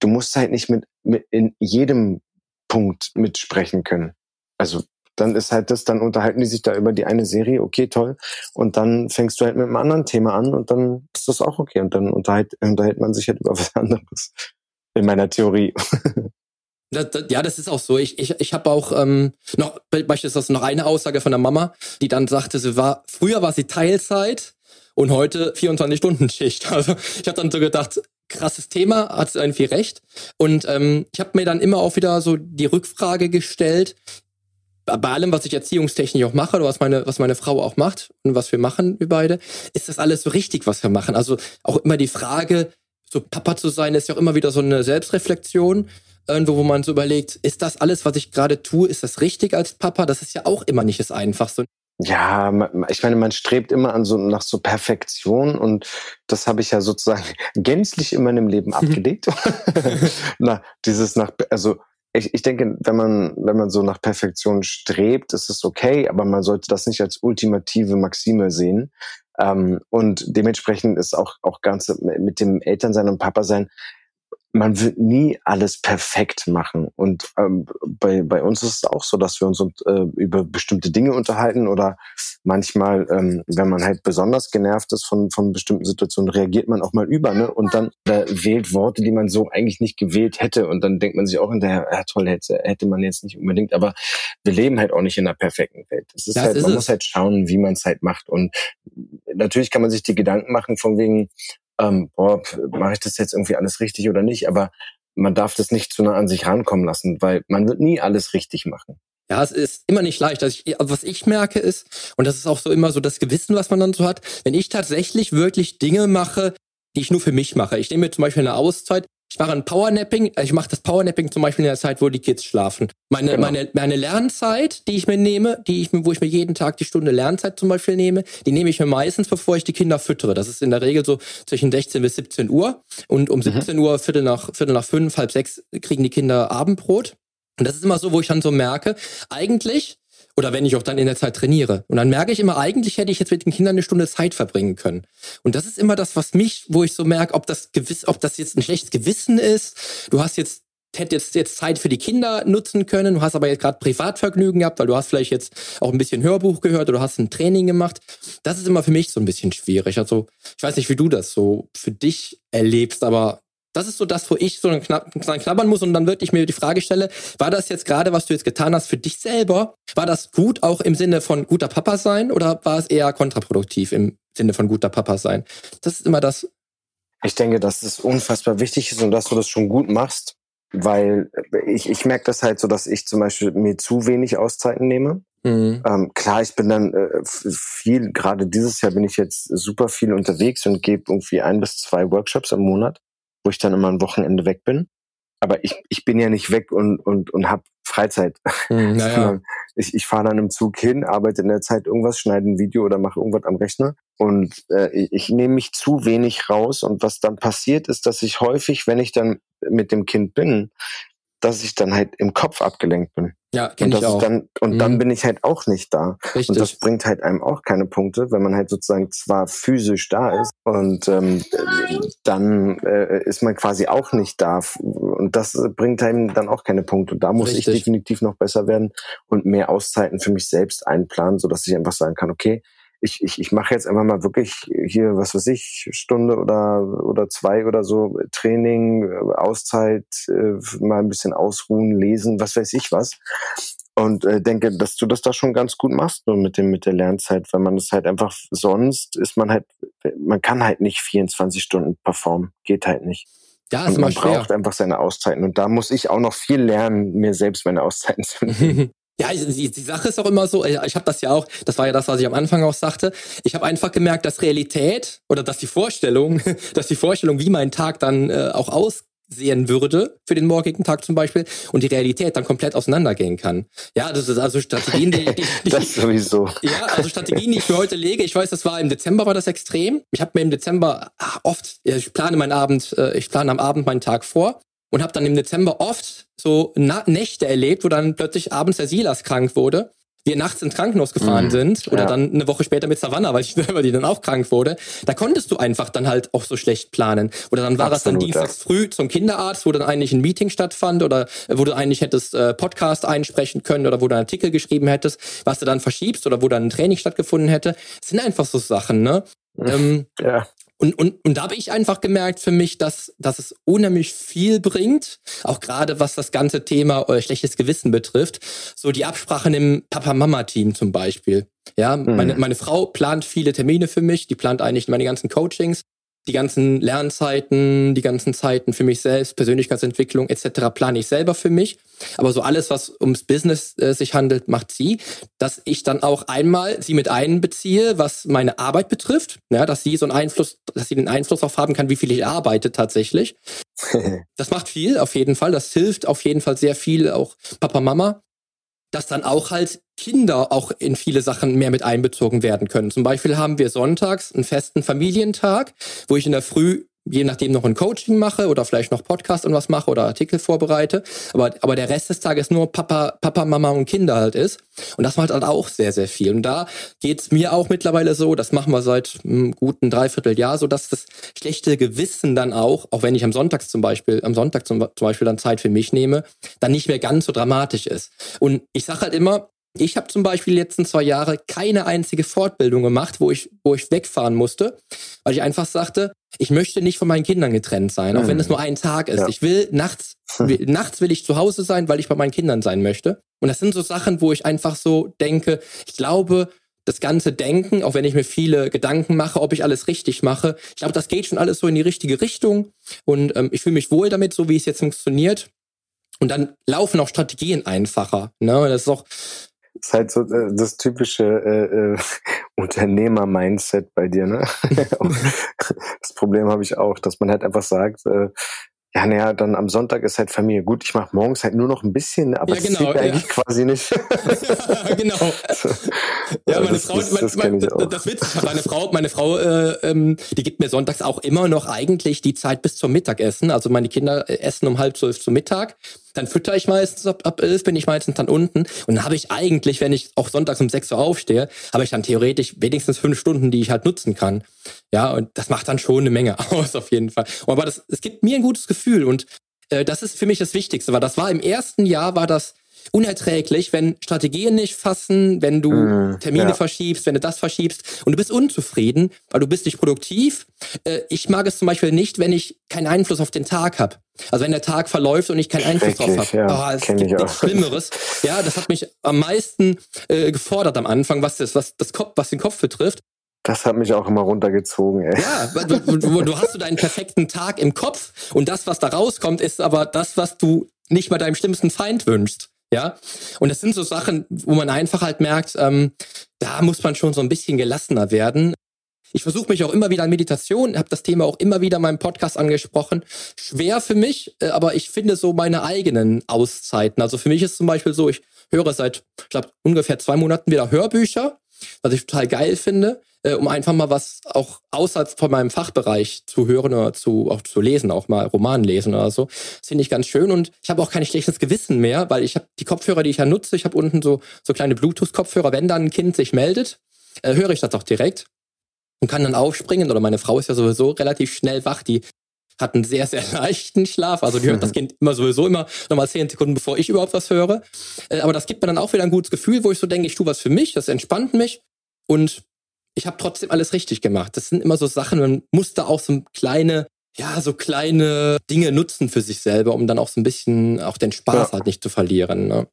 du musst halt nicht mit, mit in jedem Punkt mitsprechen können. Also dann ist halt das, dann unterhalten die sich da über die eine Serie, okay, toll. Und dann fängst du halt mit einem anderen Thema an und dann ist das auch okay. Und dann unterhält, unterhält man sich halt über was anderes. In meiner Theorie. Das, das, ja, das ist auch so. Ich, ich, ich habe auch ähm, noch beispielsweise noch eine Aussage von der Mama, die dann sagte, sie war früher war sie Teilzeit und heute 24 Stunden Schicht. Also ich habe dann so gedacht, krasses Thema, hat sie irgendwie recht. Und ähm, ich habe mir dann immer auch wieder so die Rückfrage gestellt, bei allem, was ich erziehungstechnisch auch mache, oder was meine, was meine Frau auch macht und was wir machen, wir beide, ist das alles so richtig, was wir machen? Also auch immer die Frage, so Papa zu sein, ist ja auch immer wieder so eine Selbstreflexion irgendwo, wo man so überlegt, ist das alles, was ich gerade tue, ist das richtig als Papa? Das ist ja auch immer nicht das Einfachste. Ja, ich meine, man strebt immer an so nach so Perfektion und das habe ich ja sozusagen gänzlich in meinem Leben abgelegt. Na, dieses nach, also ich, ich denke, wenn man, wenn man so nach Perfektion strebt, ist es okay, aber man sollte das nicht als ultimative Maxime sehen. Ähm, und dementsprechend ist auch, auch ganz mit dem Elternsein und Papa sein, man wird nie alles perfekt machen. Und ähm, bei, bei uns ist es auch so, dass wir uns äh, über bestimmte Dinge unterhalten oder manchmal, ähm, wenn man halt besonders genervt ist von, von bestimmten Situationen, reagiert man auch mal über ne? und dann äh, wählt Worte, die man so eigentlich nicht gewählt hätte. Und dann denkt man sich auch hinterher, ja toll, hätte, hätte man jetzt nicht unbedingt. Aber wir leben halt auch nicht in einer perfekten Welt. Es ist das halt, ist man es. muss halt schauen, wie man es halt macht. Und natürlich kann man sich die Gedanken machen von wegen, ähm, boah, mache ich das jetzt irgendwie alles richtig oder nicht? Aber man darf das nicht zu nah an sich rankommen lassen, weil man wird nie alles richtig machen. Ja, es ist immer nicht leicht. Also ich, was ich merke ist, und das ist auch so immer so das Gewissen, was man dann so hat, wenn ich tatsächlich wirklich Dinge mache, die ich nur für mich mache. Ich nehme mir zum Beispiel eine Auszeit, ich mache ein Powernapping, äh, ich mache das Powernapping zum Beispiel in der Zeit, wo die Kids schlafen. Meine, genau. meine, meine Lernzeit, die ich mir nehme, die ich, wo ich mir jeden Tag die Stunde Lernzeit zum Beispiel nehme, die nehme ich mir meistens, bevor ich die Kinder füttere. Das ist in der Regel so zwischen 16 bis 17 Uhr. Und um 17 mhm. Uhr, Viertel nach, Viertel nach fünf, halb sechs, kriegen die Kinder Abendbrot. Und das ist immer so, wo ich dann so merke, eigentlich oder wenn ich auch dann in der Zeit trainiere. Und dann merke ich immer, eigentlich hätte ich jetzt mit den Kindern eine Stunde Zeit verbringen können. Und das ist immer das, was mich, wo ich so merke, ob das gewiss, ob das jetzt ein schlechtes Gewissen ist. Du hast jetzt hättest jetzt Zeit für die Kinder nutzen können, du hast aber jetzt gerade Privatvergnügen gehabt, weil du hast vielleicht jetzt auch ein bisschen Hörbuch gehört oder hast ein Training gemacht. Das ist immer für mich so ein bisschen schwierig. Also ich weiß nicht, wie du das so für dich erlebst, aber das ist so das, wo ich so dran knabbern muss und dann wirklich mir die Frage stelle, war das jetzt gerade, was du jetzt getan hast, für dich selber, war das gut auch im Sinne von guter Papa sein oder war es eher kontraproduktiv im Sinne von guter Papa sein? Das ist immer das. Ich denke, dass es unfassbar wichtig ist und dass du das schon gut machst. weil ich, ich merke das halt so, dass ich zum Beispiel mir zu wenig Auszeiten nehme. Mhm. Ähm, klar, ich bin dann äh, viel, gerade dieses Jahr bin ich jetzt super viel unterwegs und gebe irgendwie ein bis zwei Workshops im Monat, wo ich dann immer ein Wochenende weg bin. Aber ich, ich bin ja nicht weg und, und, und habe Freizeit. Mhm, ja. ich ich fahre dann im Zug hin, arbeite in der Zeit irgendwas, schneide ein Video oder mache irgendwas am Rechner. Und äh, ich, ich nehme mich zu wenig raus. Und was dann passiert, ist, dass ich häufig, wenn ich dann mit dem Kind bin, dass ich dann halt im Kopf abgelenkt bin. Ja, kenn und ich auch. Dann, und mhm. dann bin ich halt auch nicht da. Richtig. Und das bringt halt einem auch keine Punkte, wenn man halt sozusagen zwar physisch da ist und ähm, dann äh, ist man quasi auch nicht da. Und das bringt einem dann auch keine Punkte. Und da muss Richtig. ich definitiv noch besser werden und mehr Auszeiten für mich selbst einplanen, so dass ich einfach sagen kann, okay, ich, ich, ich mache jetzt einfach mal wirklich hier, was weiß ich, Stunde oder, oder zwei oder so Training, Auszeit, äh, mal ein bisschen ausruhen, lesen, was weiß ich was. Und äh, denke, dass du das da schon ganz gut machst, nur mit dem, mit der Lernzeit, weil man das halt einfach, sonst ist man halt, man kann halt nicht 24 Stunden performen. Geht halt nicht. Ja, ist und man schwer. braucht einfach seine Auszeiten. Und da muss ich auch noch viel lernen, mir selbst meine Auszeiten zu nehmen. Ja, die, die Sache ist auch immer so, ich habe das ja auch, das war ja das, was ich am Anfang auch sagte, ich habe einfach gemerkt, dass Realität oder dass die Vorstellung, dass die Vorstellung, wie mein Tag dann äh, auch aussehen würde für den morgigen Tag zum Beispiel und die Realität dann komplett auseinandergehen kann. Ja, das ist also Strategien, die, die, die das sowieso. Ja, also Strategien, die ich mir heute lege. Ich weiß, das war im Dezember war das extrem. Ich habe mir im Dezember ach, oft, ich plane meinen Abend, äh, ich plane am Abend meinen Tag vor und habe dann im Dezember oft so Na Nächte erlebt, wo dann plötzlich abends der Silas krank wurde. Wir nachts ins Krankenhaus gefahren mhm. sind oder ja. dann eine Woche später mit Savannah, weil, ich, weil die dann auch krank wurde. Da konntest du einfach dann halt auch so schlecht planen. Oder dann war Absolut, das dann dienstags ja. früh zum Kinderarzt, wo dann eigentlich ein Meeting stattfand oder wo du eigentlich hättest äh, Podcast einsprechen können oder wo du einen Artikel geschrieben hättest, was du dann verschiebst oder wo dann ein Training stattgefunden hätte. Das sind einfach so Sachen, ne? Ähm, ja. Und, und, und da habe ich einfach gemerkt für mich, dass, dass es unheimlich viel bringt, auch gerade was das ganze Thema äh, schlechtes Gewissen betrifft. So die Absprachen im Papa-Mama-Team zum Beispiel. Ja, mhm. meine, meine Frau plant viele Termine für mich, die plant eigentlich meine ganzen Coachings die ganzen Lernzeiten, die ganzen Zeiten für mich selbst, Persönlichkeitsentwicklung etc. plane ich selber für mich. Aber so alles, was ums Business äh, sich handelt, macht sie. Dass ich dann auch einmal sie mit einbeziehe, was meine Arbeit betrifft. Ja, dass sie so einen Einfluss, dass sie den Einfluss darauf haben kann, wie viel ich arbeite tatsächlich. das macht viel, auf jeden Fall. Das hilft auf jeden Fall sehr viel, auch Papa, Mama dass dann auch halt Kinder auch in viele Sachen mehr mit einbezogen werden können. Zum Beispiel haben wir sonntags einen festen Familientag, wo ich in der Früh je nachdem noch ein Coaching mache oder vielleicht noch Podcast und was mache oder Artikel vorbereite. Aber, aber der Rest des Tages nur Papa, Papa, Mama und Kinder halt ist. Und das macht halt auch sehr, sehr viel. Und da geht's mir auch mittlerweile so, das machen wir seit einem guten Dreivierteljahr, so dass das schlechte Gewissen dann auch, auch wenn ich am Sonntag zum Beispiel, am Sonntag zum, zum Beispiel dann Zeit für mich nehme, dann nicht mehr ganz so dramatisch ist. Und ich sage halt immer, ich habe zum Beispiel die letzten zwei Jahre keine einzige Fortbildung gemacht, wo ich, wo ich wegfahren musste, weil ich einfach sagte, ich möchte nicht von meinen Kindern getrennt sein, auch wenn es mhm. nur ein Tag ist. Ja. Ich will nachts, will, nachts will ich zu Hause sein, weil ich bei meinen Kindern sein möchte. Und das sind so Sachen, wo ich einfach so denke, ich glaube, das ganze Denken, auch wenn ich mir viele Gedanken mache, ob ich alles richtig mache, ich glaube, das geht schon alles so in die richtige Richtung. Und ähm, ich fühle mich wohl damit, so wie es jetzt funktioniert. Und dann laufen auch Strategien einfacher. Ne? Das ist auch ist halt so äh, das typische äh, äh, Unternehmer-Mindset bei dir, ne? das Problem habe ich auch, dass man halt einfach sagt, äh, ja, naja, dann am Sonntag ist halt Familie. Gut, ich mache morgens halt nur noch ein bisschen, aber ja, genau, das ja. eigentlich quasi nicht. ja, genau. Ja, meine das, Frau, das, das, mein, mein, das Witz, meine Frau, meine Frau, äh, ähm, die gibt mir sonntags auch immer noch eigentlich die Zeit bis zum Mittagessen. Also meine Kinder äh, essen um halb zwölf zum Mittag. Dann fütter ich meistens ab, ab elf, bin ich meistens dann unten. Und dann habe ich eigentlich, wenn ich auch sonntags um sechs Uhr aufstehe, habe ich dann theoretisch wenigstens fünf Stunden, die ich halt nutzen kann. Ja, und das macht dann schon eine Menge aus, auf jeden Fall. Aber das, es gibt mir ein gutes Gefühl und äh, das ist für mich das Wichtigste, weil das war im ersten Jahr, war das unerträglich, wenn Strategien nicht fassen, wenn du mm, Termine ja. verschiebst, wenn du das verschiebst und du bist unzufrieden, weil du bist nicht produktiv. Äh, ich mag es zum Beispiel nicht, wenn ich keinen Einfluss auf den Tag habe. Also wenn der Tag verläuft und ich keinen Einfluss drauf habe. Ja, oh, es gibt nichts Schlimmeres. Ja, das hat mich am meisten äh, gefordert am Anfang, was das, was das Kopf, was den Kopf betrifft. Das hat mich auch immer runtergezogen, ey. Ja, du, du, du hast du deinen perfekten Tag im Kopf und das, was da rauskommt, ist aber das, was du nicht mal deinem schlimmsten Feind wünschst. Ja, und das sind so Sachen, wo man einfach halt merkt, ähm, da muss man schon so ein bisschen gelassener werden. Ich versuche mich auch immer wieder an Meditation, habe das Thema auch immer wieder in meinem Podcast angesprochen. Schwer für mich, äh, aber ich finde so meine eigenen Auszeiten. Also für mich ist zum Beispiel so, ich höre seit, ich glaube, ungefähr zwei Monaten wieder Hörbücher, was ich total geil finde, äh, um einfach mal was auch außerhalb von meinem Fachbereich zu hören oder zu, auch zu lesen, auch mal Roman lesen oder so. Das finde ich ganz schön und ich habe auch kein schlechtes Gewissen mehr, weil ich habe die Kopfhörer, die ich ja nutze, ich habe unten so, so kleine Bluetooth-Kopfhörer. Wenn dann ein Kind sich meldet, äh, höre ich das auch direkt und kann dann aufspringen. Oder meine Frau ist ja sowieso relativ schnell wach. Die hat einen sehr, sehr leichten Schlaf. Also die hört das Kind immer sowieso immer nochmal zehn Sekunden, bevor ich überhaupt was höre. Äh, aber das gibt mir dann auch wieder ein gutes Gefühl, wo ich so denke, ich tue was für mich, das entspannt mich und ich habe trotzdem alles richtig gemacht. Das sind immer so Sachen, man muss da auch so kleine, ja, so kleine Dinge nutzen für sich selber, um dann auch so ein bisschen auch den Spaß ja. halt nicht zu verlieren. Ne?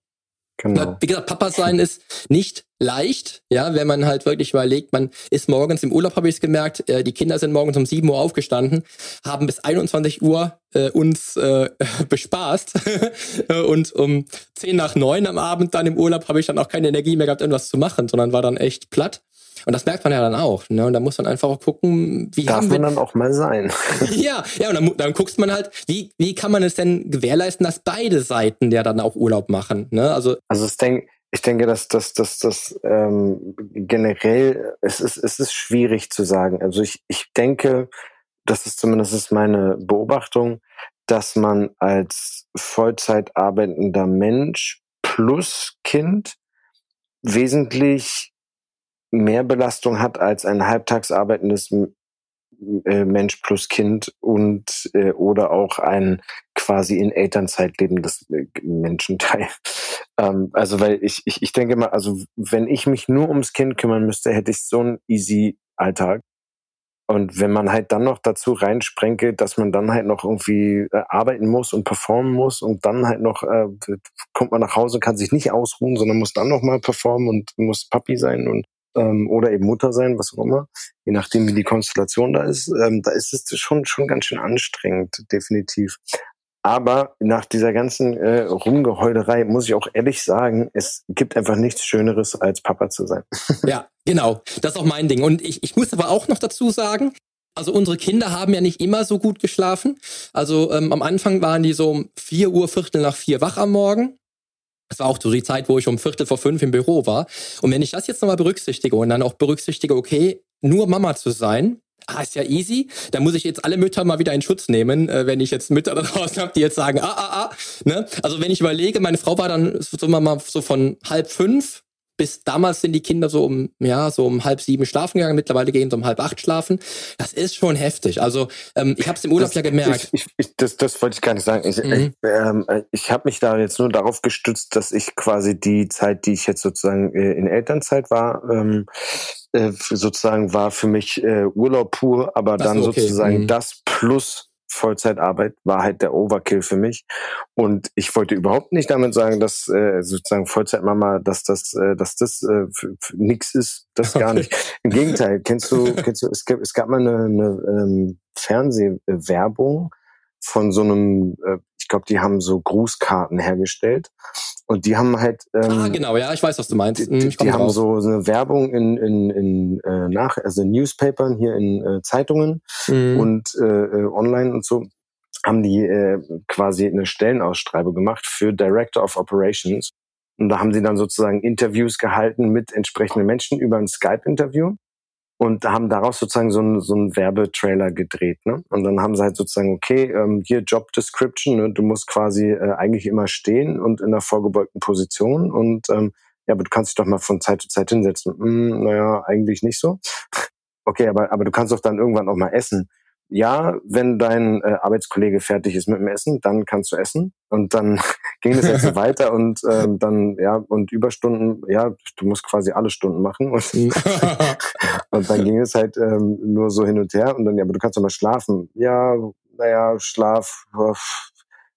Genau. Wie gesagt, Papa sein ist nicht leicht, ja, wenn man halt wirklich überlegt, man ist morgens im Urlaub, habe ich es gemerkt, äh, die Kinder sind morgens um 7 Uhr aufgestanden, haben bis 21 Uhr äh, uns äh, bespaßt und um 10 nach 9 am Abend dann im Urlaub habe ich dann auch keine Energie mehr gehabt, irgendwas zu machen, sondern war dann echt platt. Und das merkt man ja dann auch. Ne? Und da muss man einfach auch gucken, wie Darf haben wir... man dann auch mal sein. ja, ja, und dann, dann guckst man halt, wie, wie kann man es denn gewährleisten, dass beide Seiten ja dann auch Urlaub machen. Ne? Also, also ich denke, ich denke, dass das dass, dass, ähm, generell, es ist, es ist schwierig zu sagen. Also ich, ich denke, das ist zumindest meine Beobachtung, dass man als Vollzeit arbeitender Mensch plus Kind wesentlich mehr Belastung hat als ein halbtags arbeitendes äh, Mensch plus Kind und äh, oder auch ein quasi in Elternzeit lebendes äh, Menschenteil. Ähm, also weil ich, ich, ich denke mal, also wenn ich mich nur ums Kind kümmern müsste, hätte ich so einen easy Alltag. Und wenn man halt dann noch dazu reinsprenkelt, dass man dann halt noch irgendwie äh, arbeiten muss und performen muss und dann halt noch äh, kommt man nach Hause kann sich nicht ausruhen, sondern muss dann noch mal performen und muss Papi sein und ähm, oder eben Mutter sein, was auch immer, je nachdem, wie die Konstellation da ist, ähm, da ist es schon, schon ganz schön anstrengend, definitiv. Aber nach dieser ganzen äh, Rumgeheulerei muss ich auch ehrlich sagen, es gibt einfach nichts Schöneres, als Papa zu sein. ja, genau. Das ist auch mein Ding. Und ich, ich muss aber auch noch dazu sagen, also unsere Kinder haben ja nicht immer so gut geschlafen. Also ähm, am Anfang waren die so um vier Uhr, Viertel nach vier wach am Morgen. Das war auch so die Zeit, wo ich um Viertel vor fünf im Büro war. Und wenn ich das jetzt nochmal berücksichtige und dann auch berücksichtige, okay, nur Mama zu sein, ah, ist ja easy. Da muss ich jetzt alle Mütter mal wieder in Schutz nehmen, äh, wenn ich jetzt Mütter da draußen habe, die jetzt sagen, ah, ah, ah. Ne? Also wenn ich überlege, meine Frau war dann so mal so von halb fünf bis damals sind die Kinder so um, ja, so um halb sieben schlafen gegangen, mittlerweile gehen sie um halb acht schlafen. Das ist schon heftig. Also ähm, ich habe es im Urlaub das, ja gemerkt. Ich, ich, das, das wollte ich gar nicht sagen. Ich, mhm. ich, ähm, ich habe mich da jetzt nur darauf gestützt, dass ich quasi die Zeit, die ich jetzt sozusagen äh, in Elternzeit war, ähm, äh, sozusagen war für mich äh, Urlaub pur, aber dann okay. sozusagen mhm. das plus Vollzeitarbeit war halt der Overkill für mich. Und ich wollte überhaupt nicht damit sagen, dass äh, sozusagen Vollzeitmama, dass das, äh, dass das äh, nix ist. Das gar nicht. Im Gegenteil, kennst du, kennst du, es gab, es gab mal eine, eine ähm, Fernsehwerbung von so einem, äh, ich glaube, die haben so Grußkarten hergestellt. Und die haben halt. Ähm, ah, genau, ja, ich weiß, was du meinst. Die, die haben so, so eine Werbung in, in, in äh, nach, also in Newspapern, hier in äh, Zeitungen mhm. und äh, äh, online und so, haben die äh, quasi eine Stellenausschreibung gemacht für Director of Operations. Und da haben sie dann sozusagen Interviews gehalten mit entsprechenden Menschen über ein Skype-Interview und haben daraus sozusagen so einen so einen Werbetrailer gedreht. Ne? Und dann haben sie halt sozusagen, okay, ähm, hier Job Description, ne? du musst quasi äh, eigentlich immer stehen und in einer vorgebeugten Position und ähm, ja, aber du kannst dich doch mal von Zeit zu Zeit hinsetzen. Hm, naja, eigentlich nicht so. Okay, aber, aber du kannst doch dann irgendwann auch mal essen ja, wenn dein äh, Arbeitskollege fertig ist mit dem Essen, dann kannst du essen. Und dann ging es jetzt so weiter und ähm, dann, ja, und Überstunden, ja, du musst quasi alle Stunden machen. Und, mhm. und dann ging es halt ähm, nur so hin und her. Und dann, ja, aber du kannst doch mal schlafen. Ja, naja, Schlaf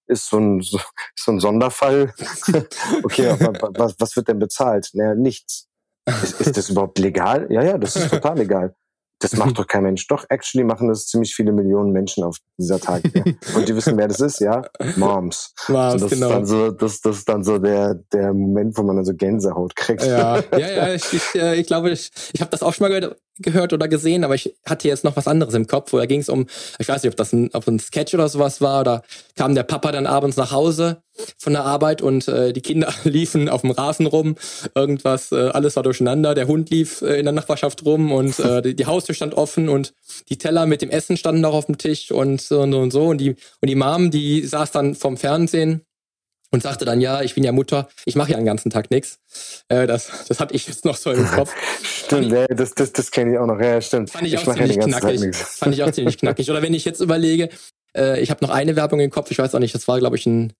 ist so ein, so, so ein Sonderfall. okay, aber was, was wird denn bezahlt? Naja, nichts. Ist, ist das überhaupt legal? Ja, ja, das ist total legal. Das macht doch kein Mensch. Doch, actually machen das ziemlich viele Millionen Menschen auf dieser Tag. Ja. Und die wissen, wer das ist, ja? Moms. Moms, also das genau. Ist dann so, das, das ist dann so der, der Moment, wo man dann so Gänsehaut kriegt. Ja, ja, ja ich, ich, äh, ich glaube, ich, ich habe das auch schon mal gehört, gehört oder gesehen, aber ich hatte jetzt noch was anderes im Kopf, wo da ging es um, ich weiß nicht, ob das ein, ob ein Sketch oder sowas war, oder kam der Papa dann abends nach Hause von der Arbeit und äh, die Kinder liefen auf dem Rasen rum, irgendwas, äh, alles war durcheinander, der Hund lief äh, in der Nachbarschaft rum und äh, die, die Haustür stand offen und die Teller mit dem Essen standen noch auf dem Tisch und so und so und so. Und die und die Mom, die saß dann vom Fernsehen und sagte dann, ja, ich bin ja Mutter, ich mache ja den ganzen Tag nichts. Äh, das, das hatte ich jetzt noch so im Kopf. stimmt, ja, das, das, das kenne ich auch noch. Ja, stimmt. Fand ich, ich auch ziemlich knackig. Fand ich auch ziemlich knackig. Oder wenn ich jetzt überlege, äh, ich habe noch eine Werbung im Kopf, ich weiß auch nicht, das war, glaube ich, ein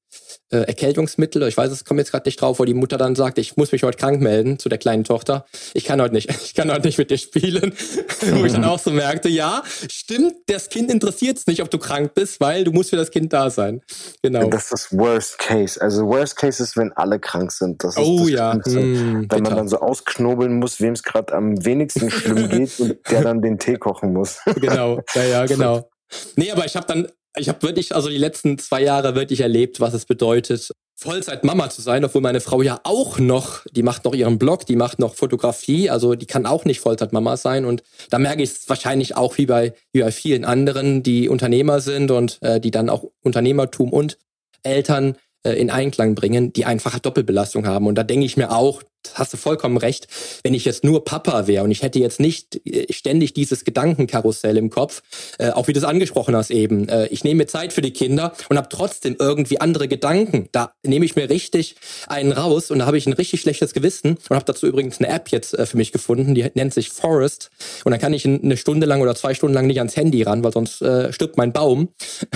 äh, Erkältungsmittel. Ich weiß, es kommt jetzt gerade nicht drauf, wo die Mutter dann sagt, ich muss mich heute krank melden zu der kleinen Tochter. Ich kann heute nicht, ich kann heute nicht mit dir spielen. wo ich dann auch so merkte, ja, stimmt, das Kind interessiert es nicht, ob du krank bist, weil du musst für das Kind da sein. Genau. Das ist Worst Case. Also Worst Case ist, wenn alle krank sind. Das ist oh das ja. Hm, wenn man dann so ausknobeln muss, wem es gerade am wenigsten schlimm geht und der dann den Tee kochen muss. genau, ja, ja, genau. Nee, aber ich habe dann ich habe wirklich, also die letzten zwei Jahre wirklich erlebt, was es bedeutet, Vollzeit Mama zu sein, obwohl meine Frau ja auch noch, die macht noch ihren Blog, die macht noch Fotografie, also die kann auch nicht Vollzeit Mama sein. Und da merke ich es wahrscheinlich auch wie bei, wie bei vielen anderen, die Unternehmer sind und äh, die dann auch Unternehmertum und Eltern äh, in Einklang bringen, die einfach Doppelbelastung haben. Und da denke ich mir auch, hast du vollkommen recht, wenn ich jetzt nur Papa wäre und ich hätte jetzt nicht äh, ständig dieses Gedankenkarussell im Kopf, äh, auch wie du es angesprochen hast eben, äh, ich nehme mir Zeit für die Kinder und habe trotzdem irgendwie andere Gedanken, da nehme ich mir richtig einen raus und da habe ich ein richtig schlechtes Gewissen und habe dazu übrigens eine App jetzt äh, für mich gefunden, die nennt sich Forest und dann kann ich eine Stunde lang oder zwei Stunden lang nicht ans Handy ran, weil sonst äh, stirbt mein Baum.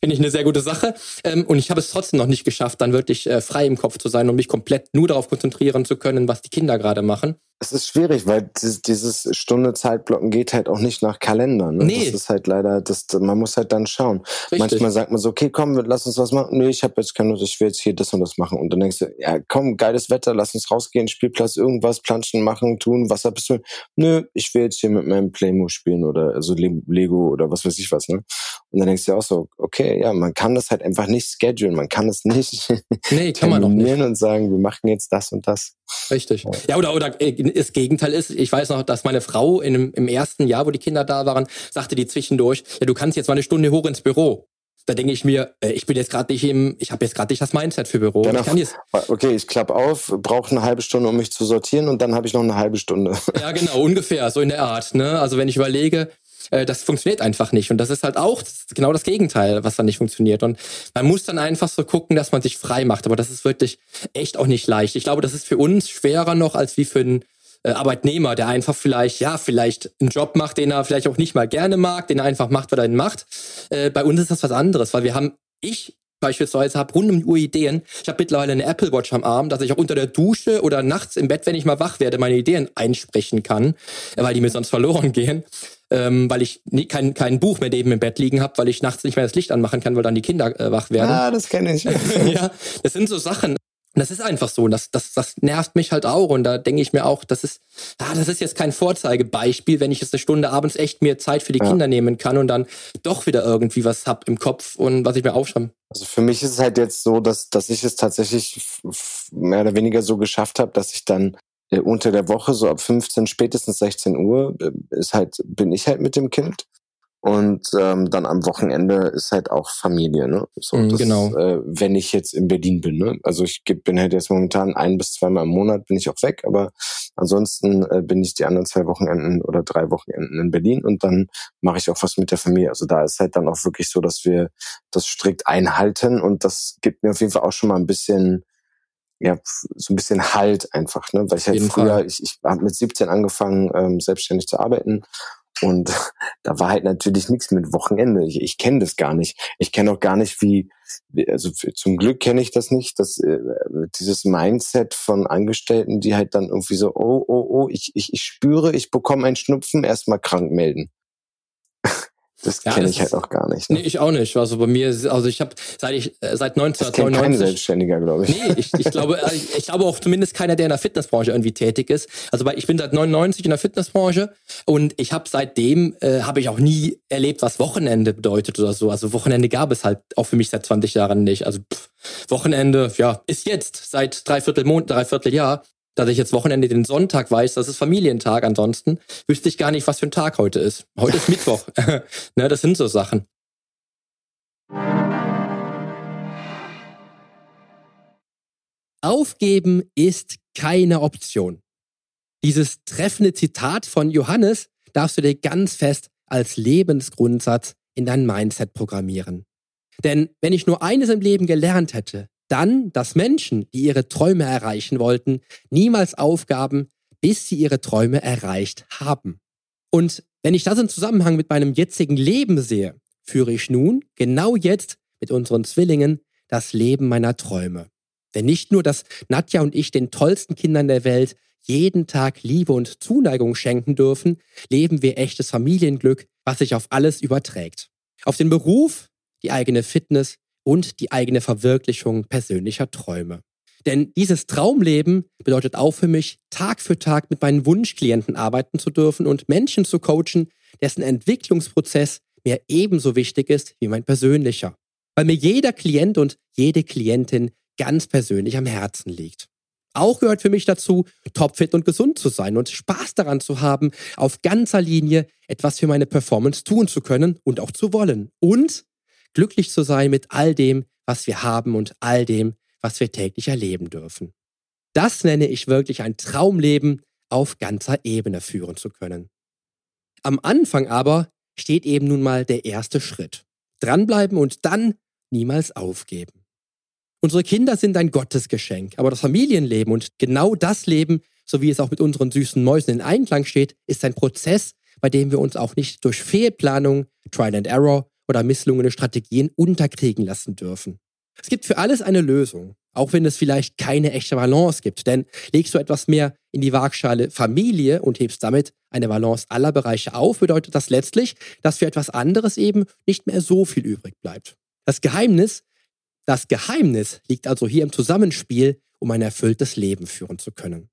Finde ich eine sehr gute Sache. Ähm, und ich habe es trotzdem noch nicht geschafft, dann wirklich äh, frei im Kopf zu sein und mich komplett nur darauf konzentrieren zu können, was die Kinder gerade machen. Es ist schwierig, weil dieses Stunde Zeitblocken geht halt auch nicht nach Kalender. Ne? Nee. Das ist halt leider, das, man muss halt dann schauen. Richtig. Manchmal sagt man so, okay, komm, lass uns was machen. Nee, ich habe jetzt keine Lust, ich will jetzt hier das und das machen. Und dann denkst du, ja, komm, geiles Wetter, lass uns rausgehen, Spielplatz, irgendwas, planschen, machen, tun, Wasser bist du. Nö, ich will jetzt hier mit meinem Playmo spielen oder also Lego oder was weiß ich was. Ne? Und dann denkst du auch so, okay, ja, man kann das halt einfach nicht schedulen, man kann es nicht nee, kann man doch nicht. und sagen, wir machen jetzt das und das. Richtig. Ja, oder, oder äh, das Gegenteil ist, ich weiß noch, dass meine Frau in, im ersten Jahr, wo die Kinder da waren, sagte die zwischendurch, ja, du kannst jetzt mal eine Stunde hoch ins Büro. Da denke ich mir, äh, ich bin jetzt gerade nicht im, ich habe jetzt gerade nicht das Mindset für Büro. Danach, ich okay, ich klappe auf, brauche eine halbe Stunde, um mich zu sortieren und dann habe ich noch eine halbe Stunde. Ja, genau, ungefähr, so in der Art. Ne? Also wenn ich überlege, äh, das funktioniert einfach nicht. Und das ist halt auch genau das Gegenteil, was dann nicht funktioniert. Und man muss dann einfach so gucken, dass man sich frei macht. Aber das ist wirklich echt auch nicht leicht. Ich glaube, das ist für uns schwerer noch als wie für einen äh, Arbeitnehmer, der einfach vielleicht, ja, vielleicht einen Job macht, den er vielleicht auch nicht mal gerne mag, den er einfach macht, weil er ihn macht. Äh, bei uns ist das was anderes, weil wir haben, ich beispielsweise habe rund um die Uhr Ideen. Ich habe mittlerweile eine Apple Watch am Arm, dass ich auch unter der Dusche oder nachts im Bett, wenn ich mal wach werde, meine Ideen einsprechen kann, weil die mir sonst verloren gehen ähm, weil ich nie, kein, kein Buch mehr neben im Bett liegen habe, weil ich nachts nicht mehr das Licht anmachen kann, weil dann die Kinder äh, wach werden. Ah, das kenne ich. ja, das sind so Sachen. Das ist einfach so. Das, das, das nervt mich halt auch. Und da denke ich mir auch, das ist, ah, das ist jetzt kein Vorzeigebeispiel, wenn ich jetzt eine Stunde abends echt mir Zeit für die ja. Kinder nehmen kann und dann doch wieder irgendwie was hab im Kopf und was ich mir aufschreibe. Also für mich ist es halt jetzt so, dass, dass ich es tatsächlich mehr oder weniger so geschafft habe, dass ich dann äh, unter der Woche, so ab 15, spätestens 16 Uhr, äh, ist halt, bin ich halt mit dem Kind. Und ähm, dann am Wochenende ist halt auch Familie, ne? So, mm, das, genau. Äh, wenn ich jetzt in Berlin bin, ne? Also ich bin halt jetzt momentan ein bis zweimal im Monat bin ich auch weg, aber ansonsten äh, bin ich die anderen zwei Wochenenden oder drei Wochenenden in Berlin und dann mache ich auch was mit der Familie. Also da ist halt dann auch wirklich so, dass wir das strikt einhalten und das gibt mir auf jeden Fall auch schon mal ein bisschen ja, so ein bisschen Halt einfach, ne? Weil ich halt früher, Fall. ich, ich habe mit 17 angefangen, ähm, selbstständig zu arbeiten. Und da war halt natürlich nichts mit Wochenende. Ich, ich kenne das gar nicht. Ich kenne auch gar nicht, wie, also zum Glück kenne ich das nicht, dass äh, dieses Mindset von Angestellten, die halt dann irgendwie so, oh, oh, oh, ich, ich, ich spüre, ich bekomme einen Schnupfen, erstmal krank melden. Das ja, kenne ich halt auch gar nicht. Ne? Nee, ich auch nicht. Also bei mir, also ich habe seit ich seit 1999. kein Selbstständiger, glaube ich. Nee, ich, ich glaube, äh, ich, ich glaube auch zumindest keiner, der in der Fitnessbranche irgendwie tätig ist. Also weil ich bin seit 99 in der Fitnessbranche und ich habe seitdem äh, habe ich auch nie erlebt, was Wochenende bedeutet oder so. Also Wochenende gab es halt auch für mich seit 20 Jahren nicht. Also pff, Wochenende, ja, ist jetzt seit dreiviertel Monat, dreiviertel Jahr dass ich jetzt Wochenende den Sonntag weiß, das ist Familientag. Ansonsten wüsste ich gar nicht, was für ein Tag heute ist. Heute ist Mittwoch. ne, das sind so Sachen. Aufgeben ist keine Option. Dieses treffende Zitat von Johannes darfst du dir ganz fest als Lebensgrundsatz in dein Mindset programmieren. Denn wenn ich nur eines im Leben gelernt hätte, dann, dass Menschen, die ihre Träume erreichen wollten, niemals aufgaben, bis sie ihre Träume erreicht haben. Und wenn ich das im Zusammenhang mit meinem jetzigen Leben sehe, führe ich nun, genau jetzt, mit unseren Zwillingen, das Leben meiner Träume. Denn nicht nur, dass Nadja und ich den tollsten Kindern der Welt jeden Tag Liebe und Zuneigung schenken dürfen, leben wir echtes Familienglück, was sich auf alles überträgt. Auf den Beruf, die eigene Fitness, und die eigene Verwirklichung persönlicher Träume. Denn dieses Traumleben bedeutet auch für mich, Tag für Tag mit meinen Wunschklienten arbeiten zu dürfen und Menschen zu coachen, dessen Entwicklungsprozess mir ebenso wichtig ist wie mein persönlicher. Weil mir jeder Klient und jede Klientin ganz persönlich am Herzen liegt. Auch gehört für mich dazu, topfit und gesund zu sein und Spaß daran zu haben, auf ganzer Linie etwas für meine Performance tun zu können und auch zu wollen. Und glücklich zu sein mit all dem, was wir haben und all dem, was wir täglich erleben dürfen. Das nenne ich wirklich ein Traumleben auf ganzer Ebene führen zu können. Am Anfang aber steht eben nun mal der erste Schritt. Dranbleiben und dann niemals aufgeben. Unsere Kinder sind ein Gottesgeschenk, aber das Familienleben und genau das Leben, so wie es auch mit unseren süßen Mäusen in Einklang steht, ist ein Prozess, bei dem wir uns auch nicht durch Fehlplanung, Trial and Error oder misslungene Strategien unterkriegen lassen dürfen. Es gibt für alles eine Lösung, auch wenn es vielleicht keine echte Balance gibt. Denn legst du etwas mehr in die Waagschale Familie und hebst damit eine Balance aller Bereiche auf, bedeutet das letztlich, dass für etwas anderes eben nicht mehr so viel übrig bleibt. Das Geheimnis, das Geheimnis liegt also hier im Zusammenspiel, um ein erfülltes Leben führen zu können.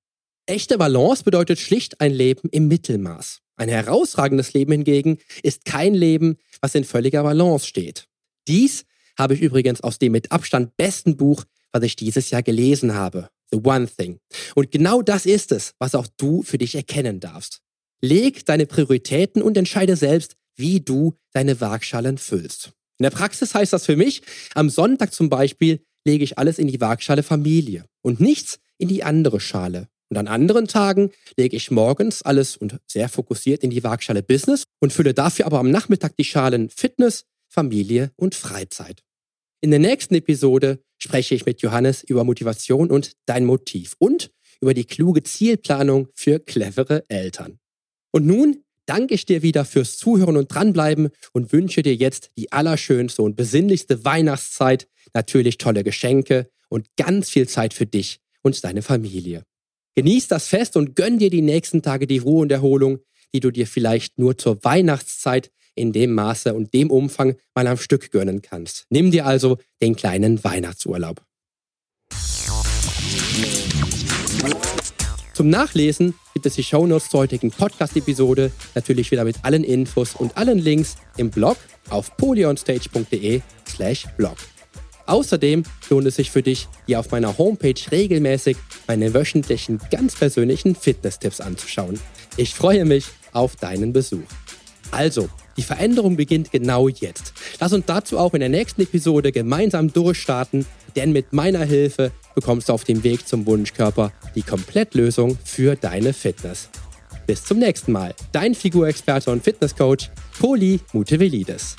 Echte Balance bedeutet schlicht ein Leben im Mittelmaß. Ein herausragendes Leben hingegen ist kein Leben, was in völliger Balance steht. Dies habe ich übrigens aus dem mit Abstand besten Buch, was ich dieses Jahr gelesen habe, The One Thing. Und genau das ist es, was auch du für dich erkennen darfst. Leg deine Prioritäten und entscheide selbst, wie du deine Waagschalen füllst. In der Praxis heißt das für mich, am Sonntag zum Beispiel lege ich alles in die Waagschale Familie und nichts in die andere Schale. Und an anderen Tagen lege ich morgens alles und sehr fokussiert in die Waagschale Business und fülle dafür aber am Nachmittag die Schalen Fitness, Familie und Freizeit. In der nächsten Episode spreche ich mit Johannes über Motivation und dein Motiv und über die kluge Zielplanung für clevere Eltern. Und nun danke ich dir wieder fürs Zuhören und dranbleiben und wünsche dir jetzt die allerschönste und besinnlichste Weihnachtszeit, natürlich tolle Geschenke und ganz viel Zeit für dich und deine Familie. Genieß das Fest und gönn dir die nächsten Tage die Ruhe und Erholung, die du dir vielleicht nur zur Weihnachtszeit in dem Maße und dem Umfang mal am Stück gönnen kannst. Nimm dir also den kleinen Weihnachtsurlaub. Zum Nachlesen gibt es die Shownotes zur heutigen Podcast-Episode, natürlich wieder mit allen Infos und allen Links im Blog auf polyonstage.de slash blog. Außerdem lohnt es sich für dich, hier auf meiner Homepage regelmäßig meine wöchentlichen, ganz persönlichen Fitness-Tipps anzuschauen. Ich freue mich auf deinen Besuch. Also, die Veränderung beginnt genau jetzt. Lass uns dazu auch in der nächsten Episode gemeinsam durchstarten, denn mit meiner Hilfe bekommst du auf dem Weg zum Wunschkörper die Komplettlösung für deine Fitness. Bis zum nächsten Mal. Dein Figurexperte und Fitnesscoach, Poli Mutevelidis.